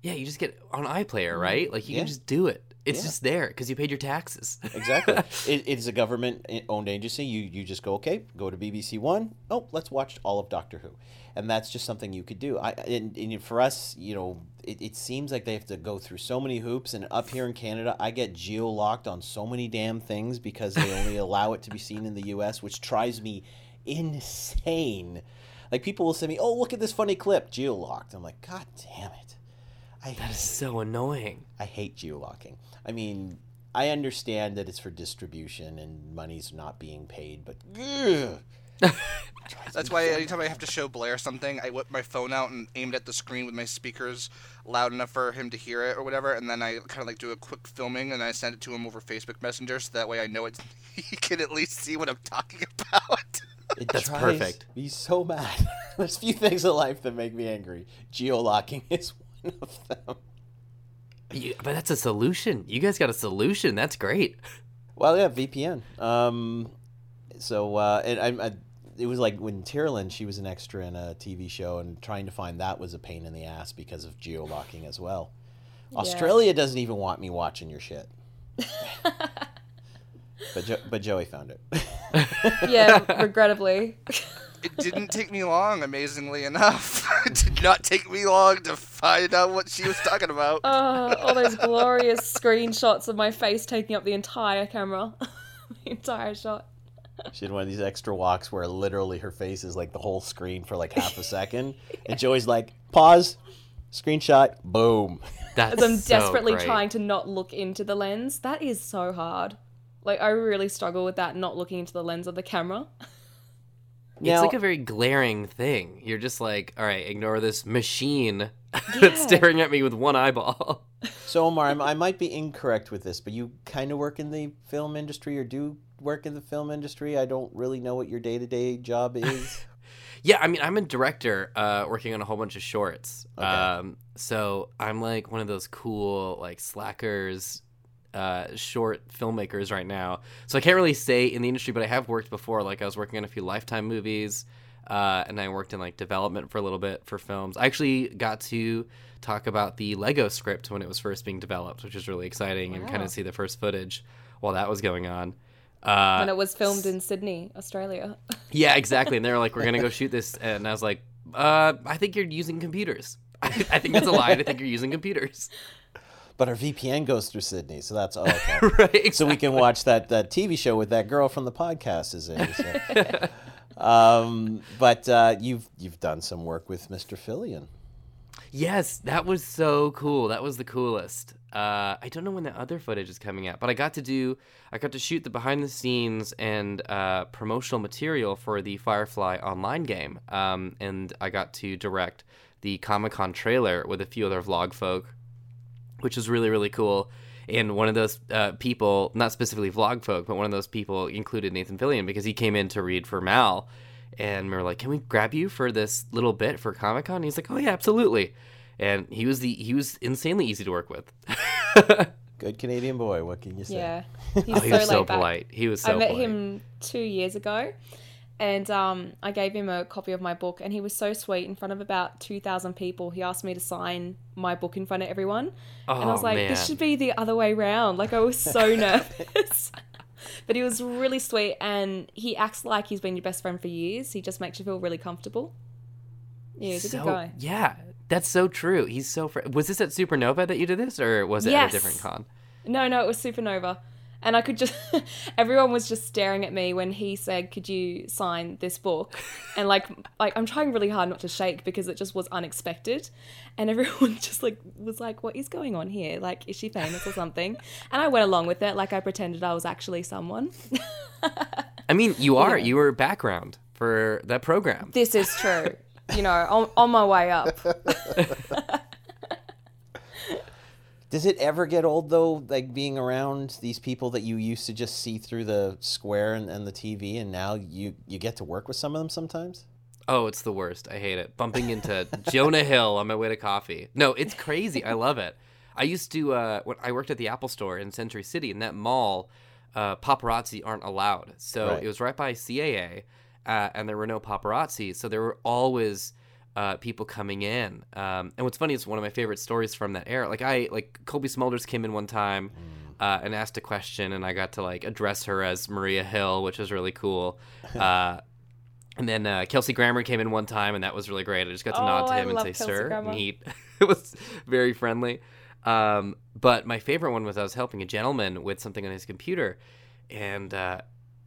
Yeah, you just get on iPlayer, right? Like you Yeah. can just do it. It's Yeah. just there because you paid your taxes. (laughs) Exactly. it, it is a government owned agency. You you just go okay, go to BBC One. Oh, let's watch all of Doctor Who, and that's just something you could do. I and, and for us, you know, it, it seems like they have to go through so many hoops. And up here in Canada, I get geo locked on so many damn things because they only (laughs) allow it to be seen in the U.S., which drives me insane. Like people will send me, oh look at this funny clip, geo locked. I'm like, God damn it. I That is so annoying. I hate geolocking. I mean, I understand that it's for distribution and money's not being paid, but ugh, That's why anytime I have to show Blair something, I whip my phone out and aim it at the screen with my speakers loud enough for him to hear it or whatever, and then I kind of like do a quick filming and I send it to him over Facebook Messenger, so that way I know it. (laughs) He can at least see what I'm talking (laughs) about. it That's drives perfect. Me so mad. (laughs) There's few things in life that make me angry. Geolocking is one of them. You, but that's a solution. You guys got a solution. That's great. Well, yeah, VPN. Um, so uh, and I, I, it was like when Tyrolin, she was an extra in a TV show, and trying to find that was a pain in the ass because of geolocking as well. Australia doesn't even want me watching your shit. (laughs) but jo- but Joey found it. (laughs) yeah, regrettably. It didn't take me long, amazingly enough. (laughs) it did not take me long to find out what she was talking about. Oh, all those glorious screenshots of my face taking up the entire camera, the entire shot. (laughs) She had one of these extra walks where literally her face is like the whole screen for like half a (laughs) second, and Joey's like, "Pause, screenshot, boom." (laughs) That's As I'm so desperately great. trying to not look into the lens. That is so hard. Like I really struggle with that, not looking into the lens of the camera. It's like a very glaring thing. You're just like, all right, ignore this machine Yeah. that's staring at me with one eyeball. So Omar, I'm- I might be incorrect with this, but you kind of work in the film industry or do work in the film industry. I don't really know what your day to day job (laughs) is. Yeah, I mean, I'm a director uh, working on a whole bunch of shorts. Okay. Um, so I'm like one of those cool, like, slackers, uh, short filmmakers right now. So I can't really say in the industry, but I have worked before. Like, I was working on a few Lifetime movies, uh, and I worked in, like, development for a little bit for films. I actually got to talk about the Lego script when it was first being developed, which was really exciting, and kind of see the first footage while that was going on. Uh, when it was filmed in Sydney, Australia. (laughs) yeah, exactly. And they were like, "We're gonna go shoot this," and I was like, "Uh, I think you're using computers. I, (laughs) I think that's a lie. I think you're using computers." but our VPN goes through Sydney, so that's oh, okay. (laughs) right. so we can watch that that TV show with that girl from the podcast is in. So. um, but uh, you've you've done some work with Mr. Fillion. Yes, that was so cool. That was the coolest. Uh, I don't know when the other footage is coming out, but I got to do, I got to shoot the behind the scenes and uh, promotional material for the Firefly online game, um, and I got to direct the Comic Con trailer with a few other vlog folk, which was really really cool. And one of those uh, people, not specifically vlog folk, but one of those people included Nathan Fillion because he came in to read for Mal, and we were like, "Can we grab you for this little bit for Comic Con?" He's like, "Oh yeah, absolutely." And he was the he was insanely easy to work with. (laughs) Good Canadian boy. What can you say? Yeah, (laughs) he's oh, he was so laid back. polite. He was so I met polite. him two years ago, and um, I gave him a copy of my book, and he was so sweet. In front of about two thousand people, he asked me to sign my book in front of everyone, oh, and I was like, man. "This should be the other way around." Like I was so (laughs) nervous. But he was really sweet, and he acts like he's been your best friend for years. He just makes you feel really comfortable. Yeah, he's a so, good guy. Yeah, that's so true. He's so. Fr- was this at Supernova that you did this, or was it at a different con? No, no, it was Supernova. And I could just, (laughs) everyone was just staring at me when he said, "Could you sign this book?" (laughs) And like, like I'm trying really hard not to shake because it just was unexpected, and everyone (laughs) just like was like, "What is going on here? Like, is she famous or something?" And I went along with it, like I pretended I was actually someone. I mean, you are. Yeah. You were background for that program. this is true. You know, on, on my way up. (laughs) Does it ever get old though, like being around these people that you used to just see through the square and, and the TV, and now you you get to work with some of them sometimes? Oh, it's the worst. I hate it. Bumping into Jonah Hill on my way to coffee. No, it's crazy. I love it. I used to uh, when I worked at the Apple Store in Century City. In that mall, uh, paparazzi aren't allowed. So Right. it was right by CAA, uh, and there were no paparazzi. So there were always uh, people coming in. Um, and what's funny is one of my favorite stories from that era. Like I like Cobie Smulders came in one time. Uh, and asked a question, and I got to like address her as Maria Hill, which was really cool. (laughs) Uh, and then uh, Kelsey Grammer came in one time, and that was really great. I just got to nod Oh, to I him and say, Kelsey "Sir," Grammer. and he (laughs) was very friendly. Um, but my favorite one was I was helping a gentleman with something on his computer, and uh,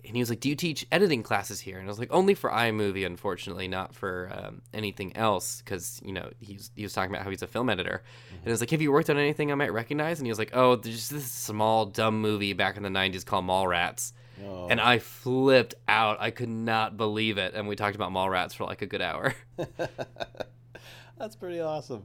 and he was like, "Do you teach editing classes here?" And I was like, "Only for iMovie, unfortunately, not for um, anything else." Because you know he's he was talking about how he's a film editor, and I was like, "Have you worked on anything I might recognize?" And he was like, "Oh, there's this small dumb movie back in the '90s called Mallrats." Oh. And I flipped out. I could not believe it. And we talked about Mallrats for like a good hour. (laughs) (laughs) That's pretty awesome.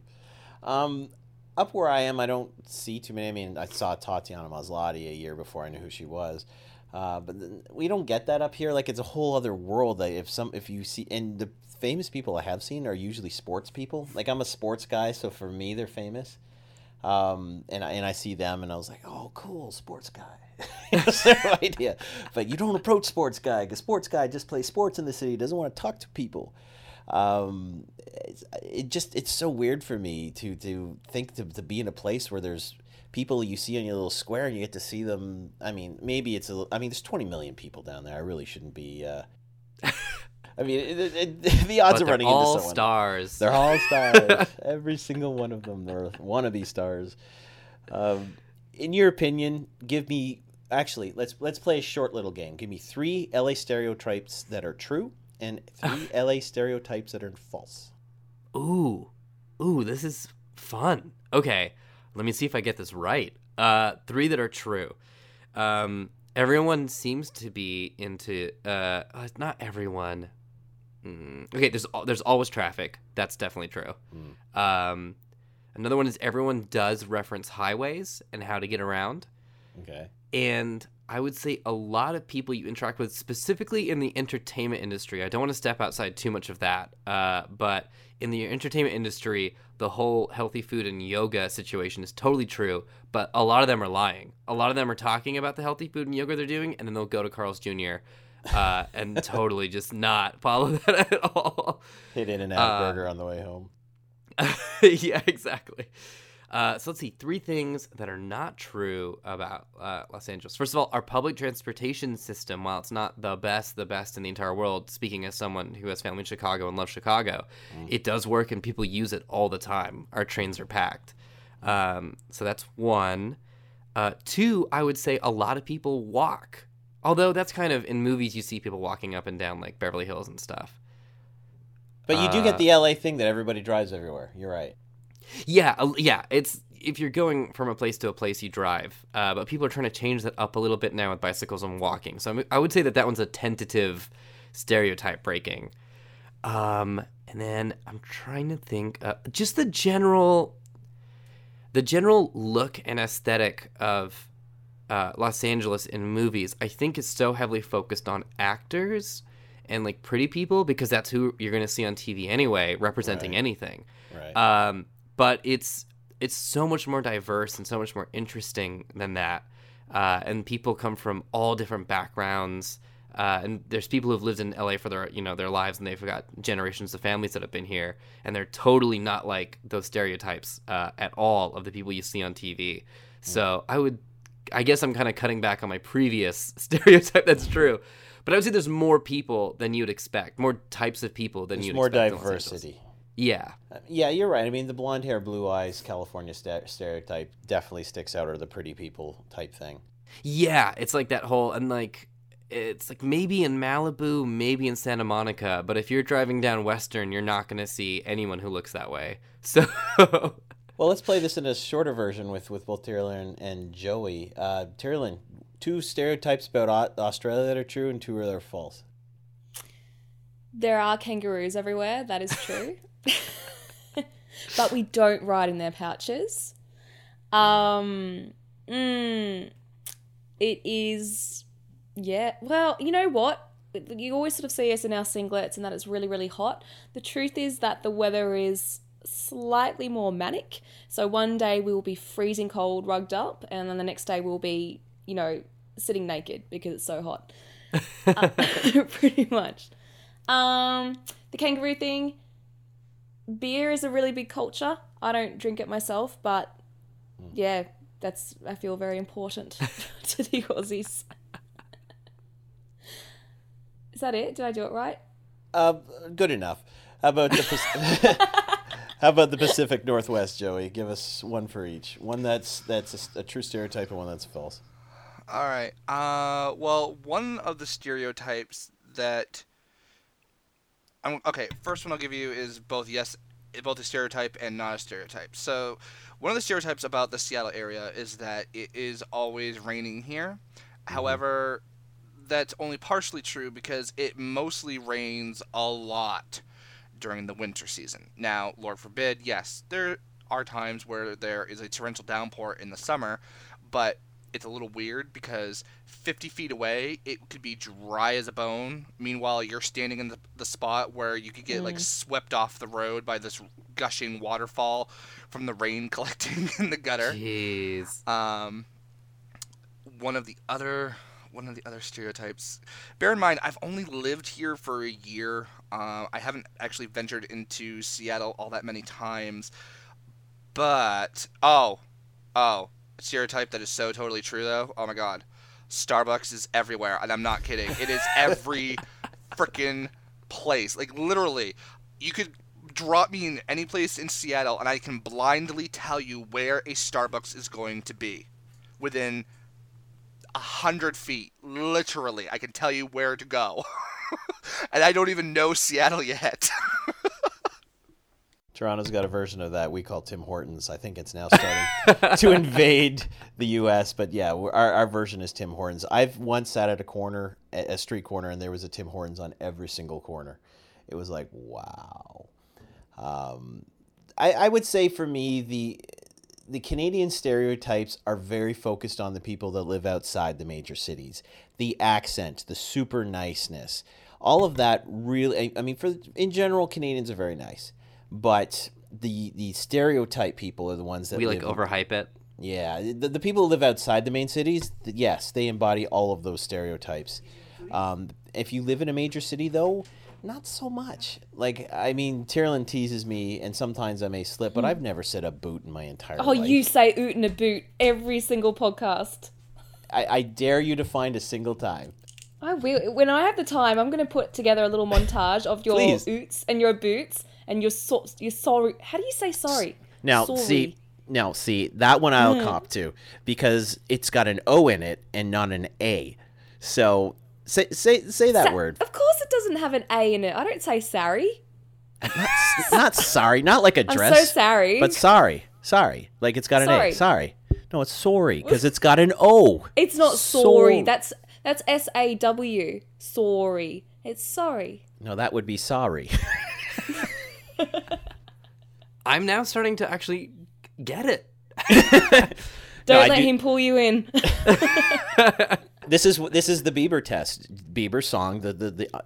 Um, up where I am, I don't see too many. I mean, I saw Tatiana Maslany a year before I knew who she was. Uh, but we don't get that up here. Like it's a whole other world. That if some, if you see, and the famous people I have seen are usually sports people. Like I'm a sports guy, so for me, they're famous. Um, and I and I see them, and I was like, oh, cool, sports guy. (laughs) Know, no (laughs) idea, but you don't approach sports guy because sports guy just plays sports in the city. Doesn't want to talk to people um, it's, it just it's so weird for me to to think to, to be in a place where there's people you see on your little square and you get to see them i mean maybe it's a. I mean there's 20 million people down there. I really shouldn't be uh (laughs) i mean it, it, it, (laughs) the odds of running all into someone. stars. they're all stars. (laughs) Every single one of them they're wannabe stars. Um, in your opinion give me actually let's let's play a short little game. Give me three la stereotypes that are true and three la stereotypes that are false. Ooh, ooh, this is fun. Okay, let me see if I get this right. Uh, three that are true. Um, everyone seems to be into. Uh, uh, not everyone. Mm, okay, there's there's always traffic. That's definitely true. Um, another one is everyone does reference highways and how to get around. okay And I would say a lot of people you interact with, specifically in the entertainment industry. I don't want to step outside too much of that, uh, but in the entertainment industry, the whole healthy food and yoga situation is totally true. But a lot of them are lying. A lot of them are talking about the healthy food and yoga they're doing, and then they'll go to Carl's Jr. Uh, and (laughs) totally just not follow (laughs) that at all. hit in and out Uh, burger on the way home (laughs) yeah, exactly. Uh, so let's see three things that are not true about uh, Los Angeles. First of all, our public transportation system, while it's not the best, the best in the entire world, speaking as someone who has family in Chicago and loves Chicago, it does work and people use it all the time. Our trains are packed. Um, so that's one. Uh, two, I would say a lot of people walk. Although that's kind of in movies, you see people walking up and down like Beverly Hills and stuff. but you do uh, get the la thing that everybody drives everywhere you're right Yeah, yeah. It's if you're going from a place to a place, you drive. Uh, but people are trying to change that up a little bit now with bicycles and walking. So I'm, I would say that that one's a tentative stereotype breaking. Um, and then I'm trying to think, uh, just the general, the general look and aesthetic of uh, Los Angeles in movies. I think is so heavily focused on actors and like pretty people because that's who you're going to see on TV anyway, representing Right. anything. Right. Um, but it's it's so much more diverse and so much more interesting than that. Uh, and people come from all different backgrounds. Uh, and there's people who've lived in LA for their you know their lives, and they've got generations of families that have been here, and they're totally not like those stereotypes uh, at all of the people you see on TV. So I would, I guess I'm kind of cutting back on my previous (laughs) stereotype. That's true, but I would say there's more people than you'd expect, more types of people than There's you'd more expect diversity. Yeah, Yeah, you're right. I mean, the blonde hair, blue eyes, California sta- stereotype definitely sticks out, or the pretty people type thing. Yeah, it's like that whole and like it's like maybe in Malibu, maybe in Santa Monica, but if you're driving down Western, you're not going to see anyone who looks that way. (laughs) So Well, let's play this in a shorter version with, with both Tyrolin and Joey. Uh, Tyrolin, two stereotypes about Australia that are true and two that are false. There are kangaroos everywhere, that is true. (laughs) (laughs) but we don't ride in their pouches. Um, mm, it is, yeah. Well, you know what? You always sort of see us in our singlets and that it's really, really hot. The truth is that the weather is slightly more manic. So one day we will be freezing cold, rugged up, and then the next day we'll be, you know, sitting naked because it's so hot. Uh, (laughs) (laughs) pretty much. Um, the kangaroo thing. Beer is a really big culture. I don't drink it myself, but yeah, that's I feel very important (laughs) to the Aussies. Is that it? Did I do it right? Uh, good enough. How about the (laughs) How about the Pacific Northwest, Joey? Give us one for each. One that's that's a true stereotype and one that's false. All right. Uh, well, one of the stereotypes that I'm okay. First one I'll give you is both yes, both a stereotype and not a stereotype. So, one of the stereotypes about the Seattle area is that it is always raining here. Mm-hmm. However, that's only partially true because it mostly rains a lot during the winter season. Now, Lord forbid, yes, there are times where there is a torrential downpour in the summer, but it's a little weird because 50 feet away it could be dry as a bone meanwhile you're standing in the, the spot where you could get like swept off the road by this gushing waterfall from the rain (laughs) collecting in the gutter jeez. um, one of the other one of the other stereotypes. Bear in mind, I've only lived here for a year. Uh, I haven't actually ventured into Seattle all that many times. But oh, oh, stereotype that is so totally true though. Oh my god, Starbucks is everywhere, and I'm not kidding. It is every (laughs) freaking place. Like literally, you could drop me in any place in Seattle, and I can blindly tell you where a Starbucks is going to be within a hundred feet. Literally, I can tell you where to go, (laughs) and I don't even know Seattle yet. (laughs) Toronto's got a version of that we call Tim Hortons. I think it's now starting (laughs) to invade the U.S. But yeah, our, our version is Tim Hortons. I've once sat at a corner, a street corner, and there was a Tim Hortons on every single corner. It was like, wow. Um, I, I would say for me, the the Canadian stereotypes are very focused on the people that live outside the major cities. The accent, the super niceness, all of that really. I, I mean, for in general, Canadians are very nice, but the the stereotype people are the ones that We like live- overhype it. yeah, the, the people who live outside the main cities, th- yes, they embody all of those stereotypes. Um, if you live in a major city, though, not so much. Like, I mean, Tyrolin teases me, and sometimes I may slip, but I've never said a boot in my entire Oh, life. Oh, you say oot and a boot every single podcast. I, I dare you to find a single time. I will. When I have the time, I'm going to put together a little montage of your Please. oots and your boots and your so- your sorry. How do you say sorry? Now, sorry. see, now see that one I'll mm. cop to because it's got an O in it and not an A. So say say say that Sa- word. Of course, it doesn't have an A in it. I don't say sorry. not sorry, not like a I'm dress. so sorry. But sorry, sorry, like it's got an Sorry. A. Sorry. No, it's sorry because it's got an O. it's not sorry. So- That's that's S A W. Sorry. It's sorry. No, that would be sorry. (laughs) I'm now starting to actually get it. (laughs) Don't I let do- him pull you in. (laughs) this is this is the Bieber test. Bieber song. The the the, uh,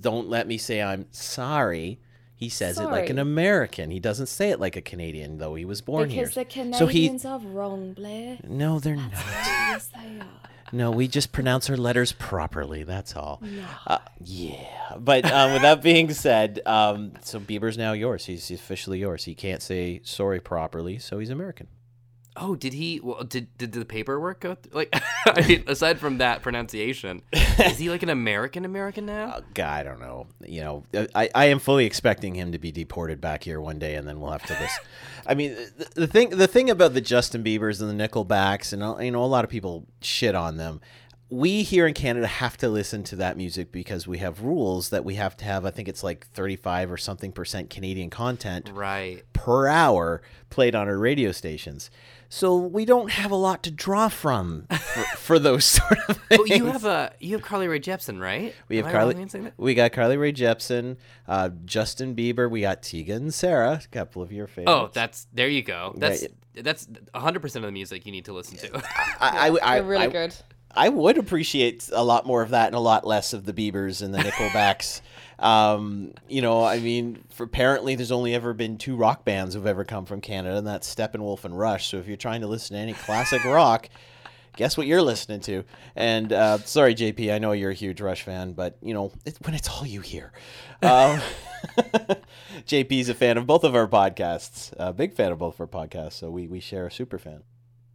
don't let me say I'm sorry. He says it like an American. He doesn't say it like a Canadian, though he was born here. Because the here. So he Canadians are wrong, Blair. no, they're not. yes, they are. No, we just pronounce our letters properly. That's all. Uh, yeah. But um, with that being said, um, so Bieber's now yours. He's officially yours. He can't say sorry properly, so he's American. Oh, did he? Well, did did the paperwork go? Th- like, (laughs) I mean, aside from that pronunciation, is he like an American American now? Uh, God, I don't know. You know, I, I am fully expecting him to be deported back here one day, and then we'll have to listen. (laughs) I mean, the, the thing the thing about the Justin Bieber's and the Nickelbacks, and uh, you know, a lot of people shit on them. We here in Canada have to listen to that music because we have rules that we have to have. I think it's like thirty five or something percent Canadian content Right. per hour played on our radio stations. So we don't have a lot to draw from for, for those (laughs) sort of things. Well, you have a you have Carly Rae Jepsen, right? We have Am Carly. in? We got Carly Rae Jepsen, uh, Justin Bieber. We got Tegan and Sara, a couple of your favorites. Oh, that's there you go. That's Yeah, that's hundred percent of the music you need to listen to. I, I, I, (laughs) They're really I, good. I would appreciate a lot more of that and a lot less of the Biebers and the Nickelbacks. (laughs) um, you know, I mean, apparently there's only ever been two rock bands who've ever come from Canada, and that's Steppenwolf and Rush. So if you're trying to listen to any classic (laughs) rock. Guess what you're listening to? And uh, sorry, JP, I know you're a huge Rush fan, but you know it, when it's all you hear. Um, (laughs) JP's a fan of both of our podcasts, a big fan of both of our podcasts, so we we share a super fan.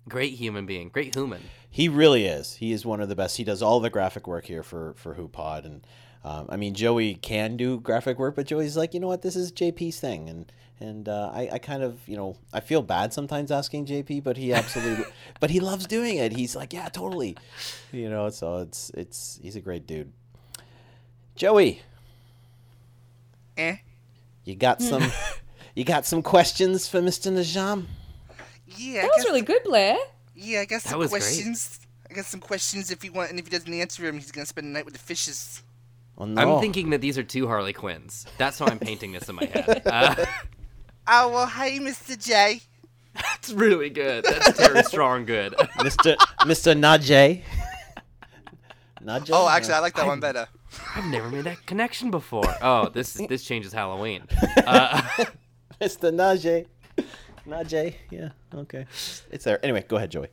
Great human being, great human. He really is. He is one of the best. He does all the graphic work here for for HooPod, and um, I mean Joey can do graphic work, but Joey's like, you know what, this is JP's thing, and and uh, I I kind of you know I feel bad sometimes asking JP, but he absolutely, (laughs) but he loves doing it. He's like, yeah, totally, you know. So it's it's he's a great dude. Joey, Eh? you got some you got some questions for Mister Najam? Yeah, I That was guess, really good, Blair. yeah, I got some was great. questions. I got some questions if you want, and if he doesn't answer them, he's gonna spend the night with the fishes. Oh, no. I'm thinking that these are two Harley Quinns. That's how I'm painting this in my head. (laughs) Uh, Oh well, hey, Mr. J. that's really good. That's Terry Strong good. (laughs) Mr. Mr. Najee. Najee? Oh, actually, I like that one better. I've never made that connection before. Oh, this this changes Halloween. (laughs) Uh, Mr. Najee. Najee. Yeah, okay. It's there. Anyway, go ahead, Joey.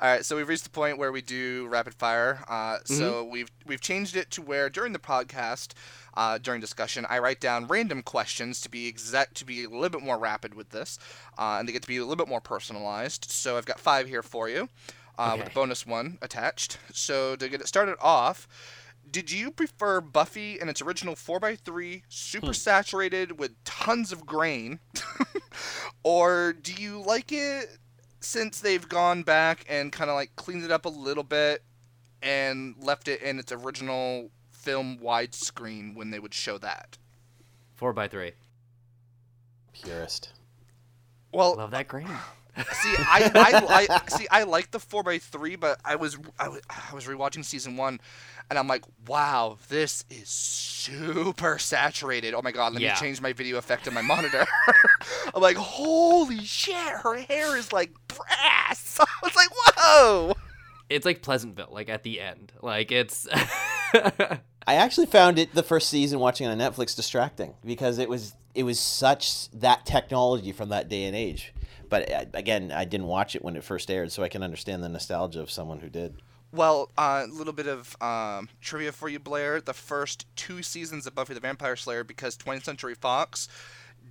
All right, so we've reached the point where we do rapid fire. Uh, So we've we've changed it to where during the podcast, uh, during discussion, I write down random questions to be exact to be a little bit more rapid with this, uh, and they get to be a little bit more personalized. So I've got five here for you, uh, with a bonus one attached. So to get it started off. Did you prefer Buffy in its original 4x3, super hmm. saturated with tons of grain? (laughs) or do you like it since they've gone back and kind of like cleaned it up a little bit and left it in its original film widescreen when they would show that? four by three. Purist. Well, Love that grain. See, I, I, I see, I like the 4x3, but I was, I was, I was rewatching season one, and I'm like, wow, this is super saturated. Oh my god, let Yeah. me change my video effect on my monitor. (laughs) I'm like, holy shit, her hair is like brass. (laughs) I was like, whoa. It's like Pleasantville, like at the end. Like it's. (laughs) I actually found it the first season watching on Netflix distracting because it was it was such that technology from that day and age. But uh, again, I didn't watch it when it first aired, so I can understand the nostalgia of someone who did. Well, a little bit of um, trivia for you, Blair. The first two seasons of Buffy the Vampire Slayer, because 20th Century Fox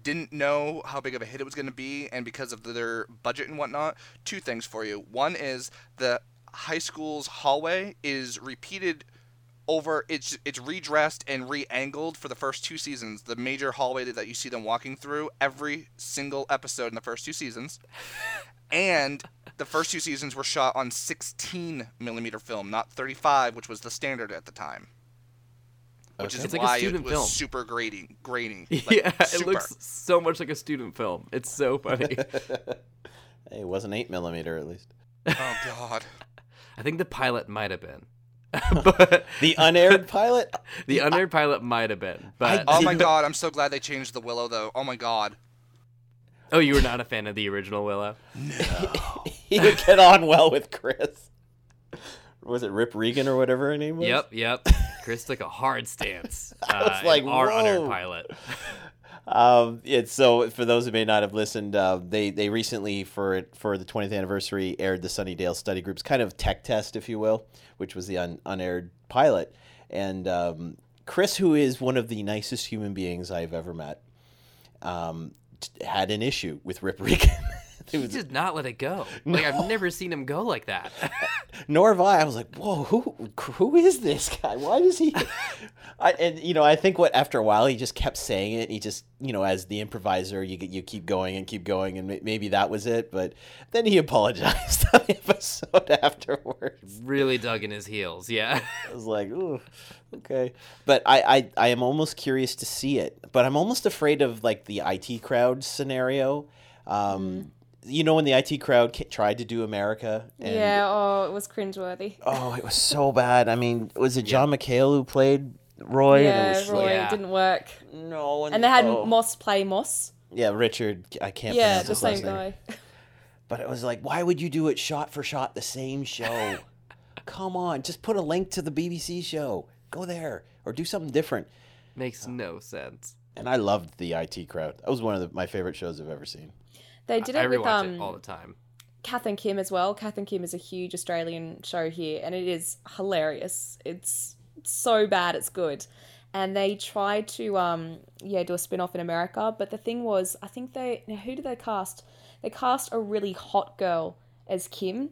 didn't know how big of a hit it was going to be, and because of their budget and whatnot, two things for you. One is the high school's hallway is repeated over it's it's redressed and re-angled for the first two seasons the major hallway that you see them walking through every single episode in the first two seasons and the first two seasons were shot on 16 millimeter film, not 35, which was the standard at the time. Which Okay. is It's like a why it student was film. super grating, grating. (laughs) Like, yeah, it looks so much like a student film. It's so funny. (laughs) Hey, it wasn't eight millimeter at least. Oh god. (laughs) I think the pilot might have been, (laughs) but The unaired pilot. (laughs) the unaired pilot might have been. But Oh my god, I'm so glad they changed the Willow though. Oh my god. oh, you were not a fan of the original Willow. (laughs) he would get on well with Chris. Was it Riff Regan or whatever her name was? Yep, yep. Chris took a hard stance. Uh, was like, in our unaired pilot. Um, it's so for those who may not have listened, uh, they they recently for for the 20th anniversary aired the Sunnydale Study Group's kind of tech test, if you will, which was the un, unaired pilot. And um, Chris, who is one of the nicest human beings I've ever met, um, t- had an issue with Riff Regan. (laughs) He was- did not let it go. (laughs) Like I've never seen him go like that. (laughs) nor have I. I was like, whoa, who who is this guy? Why does he? (laughs) I, and you know, I think what after a while he just kept saying it. He just, you know, as the improviser, you get- you keep going and keep going, and maybe that was it. But then he apologized on the episode afterwards. really dug in his heels. Yeah. I was like, ooh, okay. But I, I I am almost curious to see it. But I'm almost afraid of like the IT crowd scenario. Um, You know when the IT crowd ca- tried to do America? And, yeah, oh, it was cringeworthy. Oh, it was so bad. I mean, was it Joel McHale who played Roy? yeah, and it was Roy like, Yeah. didn't work. no, And they had oh. Moss play Moss. Yeah, Richard. I can't. Yeah, pronounce the his last same guy. (laughs) But it was like, why would you do it shot for shot the same show? (laughs) Come on, just put a link to the BBC show. Go there or do something different. Makes no sense. And I loved the IT crowd. That was one of the, my favorite shows I've ever seen. They did I it with um it all the time. Kath and Kim as well. Kath and Kim is a huge Australian show here, and it is hilarious. It's so bad, it's good. And they tried to, um, yeah, do a spin off in America, but the thing was, I think they, now who did they cast? They cast a really hot girl as Kim.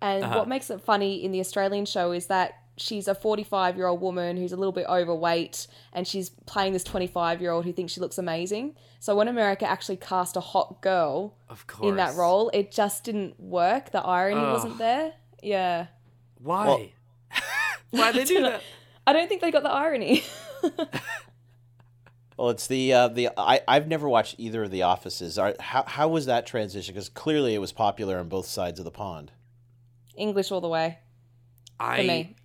And Uh-huh. what makes it funny in the Australian show is that she's a 45 year old woman who's a little bit overweight and she's playing this 25 year old who thinks she looks amazing. So when America actually cast a hot girl, Of course. in that role. It just didn't work. The irony Ugh. wasn't there. Yeah. Why? (laughs) Why they (laughs) do that? I don't think they got the irony. (laughs) Well, it's the uh, the I I've never watched either of the offices. Are, how how was that transition? Because clearly it was popular on both sides of the pond. English all the way for I me.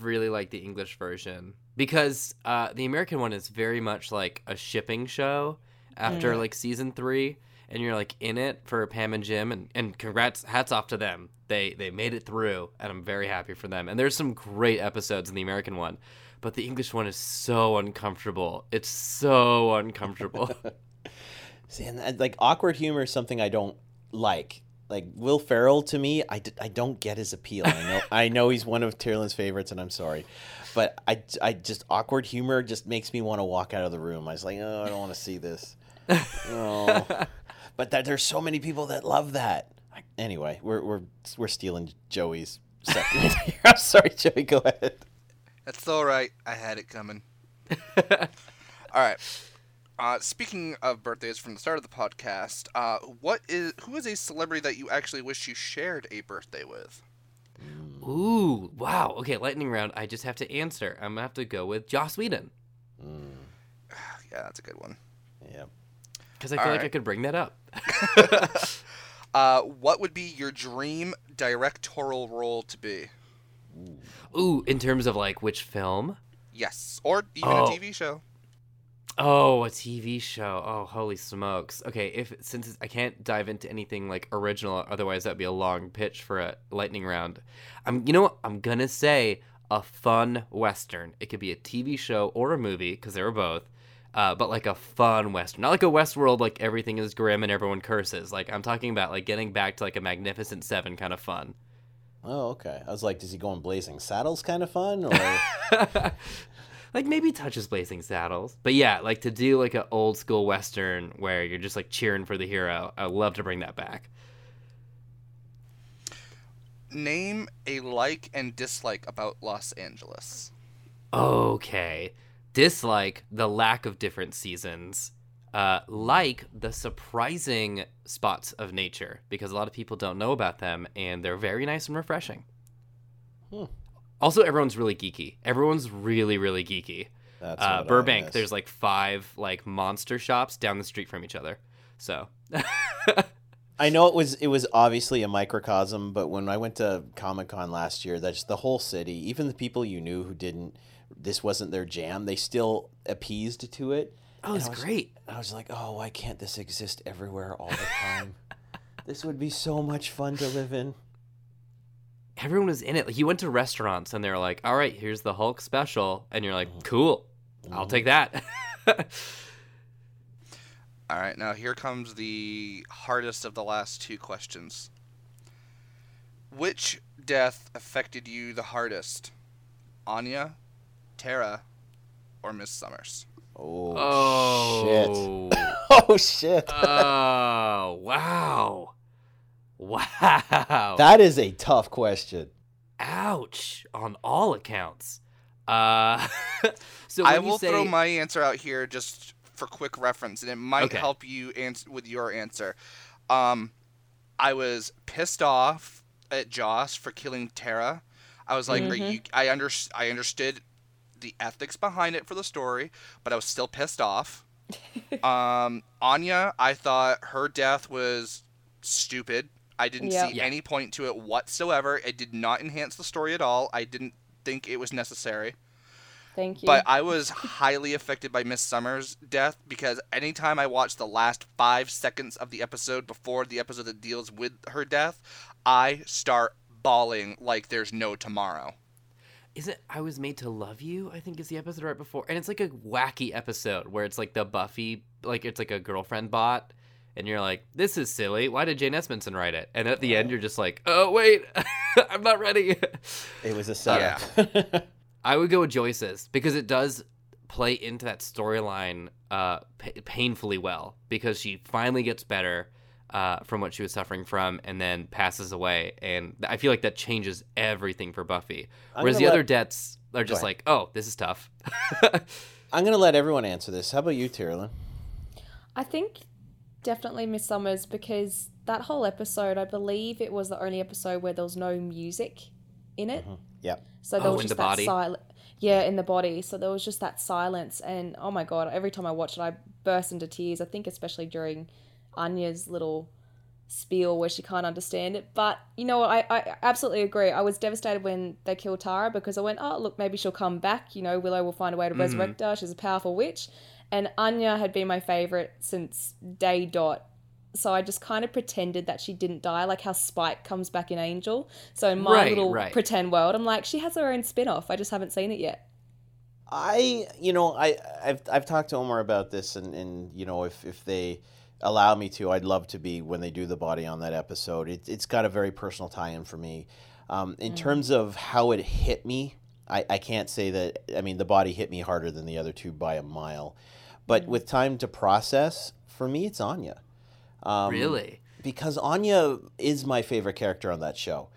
Really like the English version because uh, the American one is very much like a shipping show after like season three, and you're like in it for Pam and Jim, and, and congrats, hats off to them. They they made it through, and I'm very happy for them. And there's some great episodes in the American one, but the English one is so uncomfortable. It's so uncomfortable. (laughs) See, and, and, like awkward humor is something I don't like. Like Will Ferrell to me, I, d- I don't get his appeal. I know I know he's one of Tyrolin's favorites, and I'm sorry, but I, I just awkward humor just makes me want to walk out of the room. I was like, oh, I don't want to see this. (laughs) oh. But that, there's so many people that love that. Anyway, we're we're we're stealing Joey's second. (laughs) (laughs) I'm sorry, Joey. Go ahead. That's all right. I had it coming. all right. Uh, speaking of birthdays from the start of the podcast, uh, what is who is a celebrity that you actually wish you shared a birthday with? Ooh, wow. Okay, lightning round. I just have to answer. I'm gonna have to go with Joss Whedon (sighs) Yeah, that's a good one. Yeah. because I feel like I could bring that up. (laughs) Uh, what would be your dream directorial role to be? Ooh, in terms of like which film? Yes, or even Oh. a TV show. Oh, a TV show. Oh, holy smokes. Okay, if since I can't dive into anything like original, otherwise that'd be a long pitch for a lightning round. I'm, you know what? I'm gonna say a fun western. It could be a TV show or a movie because they were both. Uh, but like a fun western, not like a Westworld, like everything is grim and everyone curses. Like I'm talking about like getting back to like a Magnificent Seven kind of fun. Oh, okay. I was like, does he go on Blazing Saddles? Kind of fun, or (laughs) like maybe touches Blazing Saddles, but yeah, like to do like an old school western where you're just like cheering for the hero. I would love to bring that back. Name a like and dislike about Los Angeles. Okay, dislike the lack of different seasons. Uh, like the surprising spots of nature because a lot of people don't know about them and they're very nice and refreshing. Hmm. Also, everyone's really geeky. Everyone's really, really geeky. that's uh, Burbank, there's like five like monster shops down the street from each other. So (laughs) I know it was it was obviously a microcosm, but when I went to Comic Con last year, that's the whole city, even the people you knew who didn't, this wasn't their jam, they still appeased to it. oh, it's was- great. I was like, oh, why can't this exist everywhere all the time? (laughs) this would be so much fun to live in. Everyone was in it. Like you went to restaurants and they were like, "All right, here's the Hulk special," and you're like, mm-hmm. "Cool, I'll take mm-hmm. that." (laughs) All right, now here comes the hardest of the last two questions. Which death affected you the hardest? Anya, Tara, or Miss Summers? Oh, oh. shit. oh, (laughs) Oh shit. oh, wow, wow. that is a tough question. Ouch! On all accounts. Uh, (laughs) so I will say, throw my answer out here just for quick reference, and it might Okay. help you answer with your answer. Um, I was pissed off at Joss for killing Tara. I was like, are you, I under, I understood the ethics behind it for the story, but I was still pissed off. (laughs) um, Anya, I thought her death was stupid. I didn't Yep. see Yeah. any point to it whatsoever. It did not enhance the story at all. I didn't think it was necessary. Thank you. But I was highly affected by Miss Summers' death because anytime I watch the last five seconds of the episode before the episode that deals with her death, I start bawling like there's no tomorrow. "Is it I was made to love you?" I think is the episode right before, and it's like a wacky episode where it's like the Buffy, like it's like a girlfriend bot, and you're like, "This is silly. Why did Jane Espenson write it?" And at the end, you're just like, "Oh wait, (laughs) I'm not ready." It was a setup. I would go with Joyce's because it does play into that storyline uh, pa- painfully well because she finally gets better uh, from what she was suffering from and then passes away. And I feel like that changes everything for Buffy. I'm Whereas the let- other deaths are just like, oh, this is tough. I'm gonna let everyone answer this. How about you, Tyrolin? I think definitely Miss Summers because that whole episode, I believe it was the only episode where there was no music in it. Mm-hmm. Yep. So there Oh, was just the that silence. Yeah, in the body. So there was just that silence, and oh my god! Every time I watched it, I burst into tears. I think especially during Anya's little spiel where she can't understand it. But you know what? I, I absolutely agree. I was devastated when they killed Tara because I went, oh look, maybe she'll come back. You know, Willow will find a way to resurrect mm-hmm. her. She's a powerful witch, and Anya had been my favorite since day dot. So I just kind of pretended that she didn't die, like how Spike comes back in Angel. So in my Right, little right. pretend world, I'm like, she has her own spin off. I just haven't seen it yet. I, you know, I, I've, I've talked to Omar about this, and, and you know, if, if they allow me to, I'd love to be when they do the body on that episode. It, it's got a very personal tie-in for me. Um, in terms of how it hit me, I, I can't say that. I mean, the body hit me harder than the other two by a mile, but with time to process, for me, it's Anya. Um, really? because Anya is my favorite character on that show.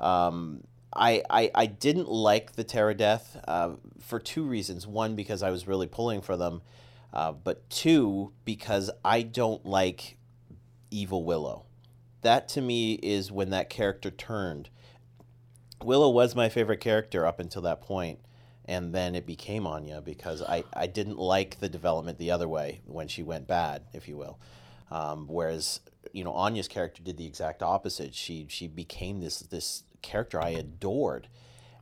Um, I, I I didn't like the Tara death uh, for two reasons. One, because I was really pulling for them, uh, but two, because I don't like evil Willow. That to me is when that character turned. Willow was my favorite character up until that point, and then it became Anya because I, I didn't like the development the other way when she went bad, if you will. Um, whereas you know Anya's character did the exact opposite. She she became this this character I adored,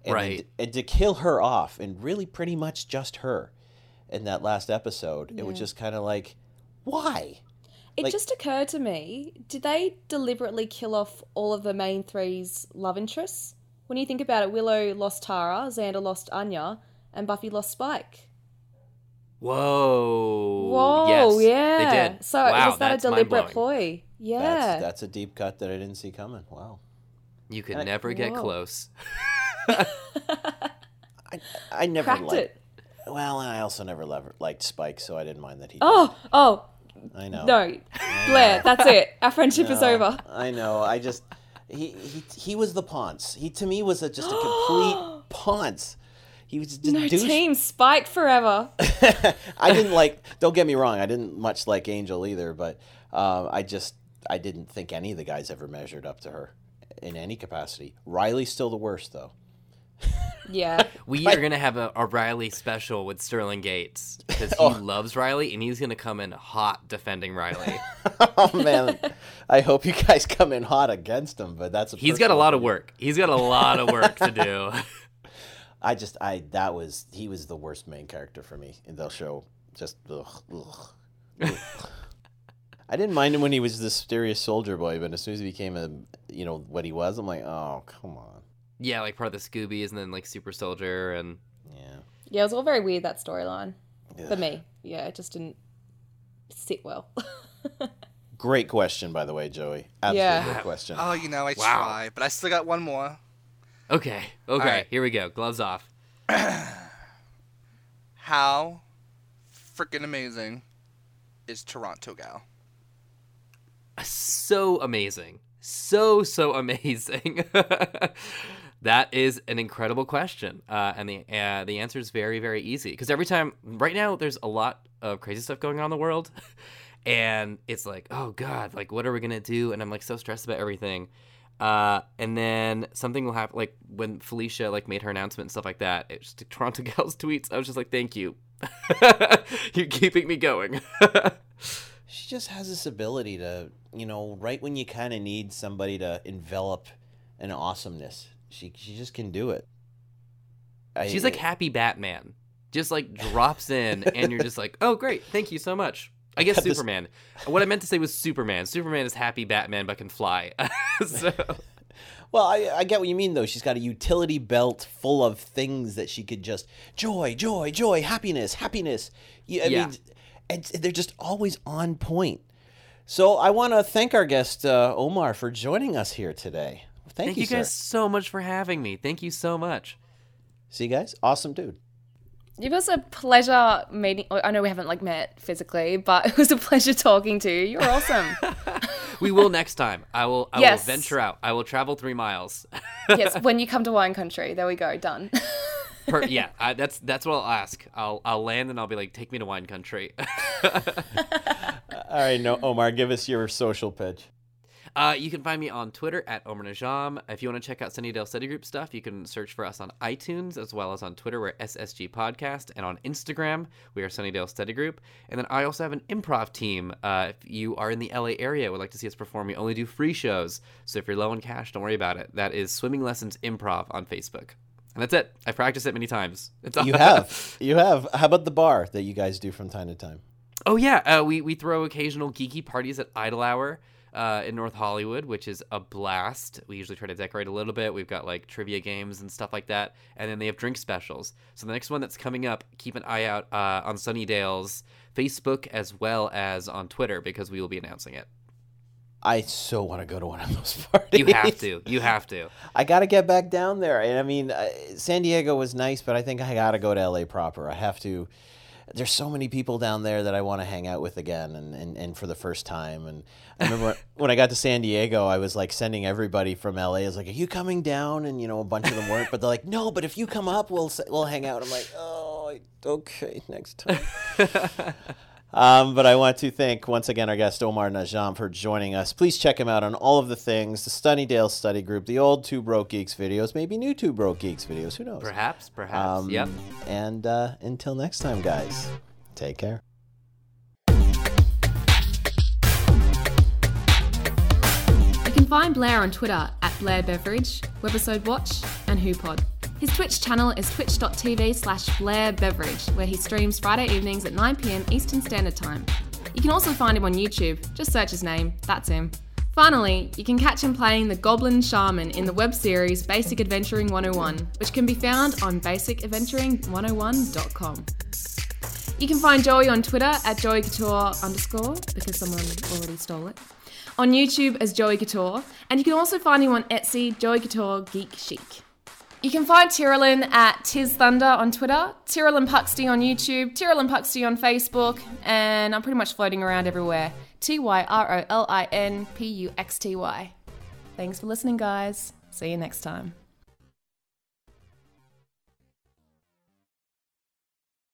and, Right. and to kill her off and really pretty much just her in that last episode, it was just kind of like, why? It Like- just occurred to me did they deliberately kill off all of the main three's love interests? When you think about it, Willow lost Tara, Xander lost Anya, and Buffy lost Spike. Whoa. Whoa, yes, yeah. They did. So wow, was that a deliberate ploy? Yeah. That's that's a deep cut that I didn't see coming. Wow. You could I- never get Whoa. close. (laughs) I I never Cracked liked. it. Well, and I also never liked Spike, so I didn't mind that he. Oh, oh, I know. no. Blair, that's (laughs) it. Our friendship is over. I know. I just he he he was the ponce. He to me was a, just a complete (gasps) ponce. He was just No douche. team Spike forever. (laughs) I didn't like. Don't get me wrong. I didn't much like Angel either, but uh, I just I didn't think any of the guys ever measured up to her in any capacity. Riley's still the worst though. Yeah. (laughs) We are gonna have a, a Riley special with Sterling Gates because he (laughs) Oh. loves Riley and he's gonna come in hot defending Riley. (laughs) oh man, I hope you guys come in hot against him. But that's a He's got a lot of work. He's got a lot of work to do. I just I that was he was the worst main character for me in the show. Just ugh, ugh, ugh. I didn't mind him when he was the mysterious soldier boy, but as soon as he became a you know what he was, I'm like, oh come on. Yeah, like part of the Scoobies and then like Super Soldier and Yeah. Yeah, it was all very weird that storyline Yeah. for me. Yeah, it just didn't sit well. (laughs) Great question, by the way, Joey. Absolutely Yeah. great question. Oh, you know, I Wow. try, but I still got one more. Okay. Okay, right. here we go. Gloves off. (clears throat) How freaking amazing is Toronto Gal? So amazing. So so amazing. (laughs) that is an incredible question. Uh, and the uh, the answer is very very easy because every time right now there's a lot of crazy stuff going on in the world. (laughs) And it's like, oh god, like what are we gonna do? And I'm like so stressed about everything. Uh, and then something will happen, like when Felicia like made her announcement and stuff like that. It just (laughs) Toronto Gal's tweets. I was just like, thank you, (laughs) you're keeping me going. She just has this ability to, you know, right when you kind of need somebody to envelop an awesomeness, she she just can do it. I, She's like happy Batman. Just like drops in (laughs) and you're just like, "Oh, great. Thank you so much." I guess this- Superman. What I meant to say was Superman. Superman is happy Batman but can fly. (laughs) so (laughs) Well, I, I get what you mean, though. She's got a utility belt full of things that she could just joy, joy, joy, happiness, happiness. I Yeah. mean, and they're just always on point. So I want to thank our guest uh, Omar for joining us here today. Thank, thank you, you guys sir. so much for having me. Thank you so much. See, you guys, awesome dude. It was a pleasure meeting. I know we haven't like met physically, but (laughs) it was a pleasure talking to you. You're awesome. (laughs) We will next time. I will I Yes. will venture out. I will travel 3 miles. (laughs) yes, when you come to wine country, there we go. Done. Per, yeah, I, that's that's what I'll ask. I'll I'll land and I'll be like, "Take me to wine country." All right, no, Omar, give us your social pitch. Uh, you can find me on Twitter at Omar Najam. If you want to check out Sunnydale Study Group stuff, you can search for us on iTunes as well as on Twitter, we're SSG Podcast, and on Instagram, we are Sunnydale Study Group. And then I also have an improv team. Uh, if you are in the LA area, would like to see us perform, we only do free shows. So if you're low on cash, don't worry about it. That is Swimming Lessons Improv on Facebook. And that's it. I've practiced it many times. (laughs) It's You have, you have. How about the bar that you guys do from time to time? Oh yeah, uh, we we throw occasional geeky parties at Idle Hour uh, in North Hollywood, which is a blast. We usually try to decorate a little bit. We've got like trivia games and stuff like that, and then they have drink specials. So the next one that's coming up, keep an eye out uh, on Sunnydale's Facebook as well as on Twitter because we will be announcing it. I so want to go to one of those (laughs) parties. You have to. You have to. I got to get back down there. And I mean, uh, San Diego was nice, but I think I got to go to LA proper. I have to. There's so many people down there that I want to hang out with again and, and, and for the first time. And I remember (laughs) when I got to San Diego, I was like sending everybody from LA. I was like, Are you coming down? And, you know, a bunch of them weren't. But they're like, No, but if you come up, we'll, we'll hang out. I'm like, Oh, okay, next time. (laughs) Um, but I want to thank once again our guest Omar Najam for joining us. Please check him out on all of the things the Sunnydale Study Group, the old Two Broke Geeks videos, maybe new Two Broke Geeks videos. Who knows? Perhaps. Perhaps. Um, yep. And uh, until next time, guys, take care. You can find Blair on Twitter at Blair Beveridge, Webisode Watch, and HooPod. His Twitch channel is twitch.tv slash Blair Beveridge, where he streams Friday evenings at 9pm Eastern Standard Time. You can also find him on YouTube, just search his name, that's him. Finally, you can catch him playing the Goblin Shaman in the web series Basic Adventuring 101, which can be found on basicadventuring101.com. You can find Joey on Twitter at Joey underscore, because someone already stole it. On YouTube as Joey Couture, and you can also find him on Etsy, Joey Couture Geek Chic. You can find Tyrolin at Tiz Thunder on Twitter, Tyrolin Puxty on YouTube, Tyrolin Puxty on Facebook, and I'm pretty much floating around everywhere. T Y R O L I N P U X T Y. Thanks for listening, guys. See you next time.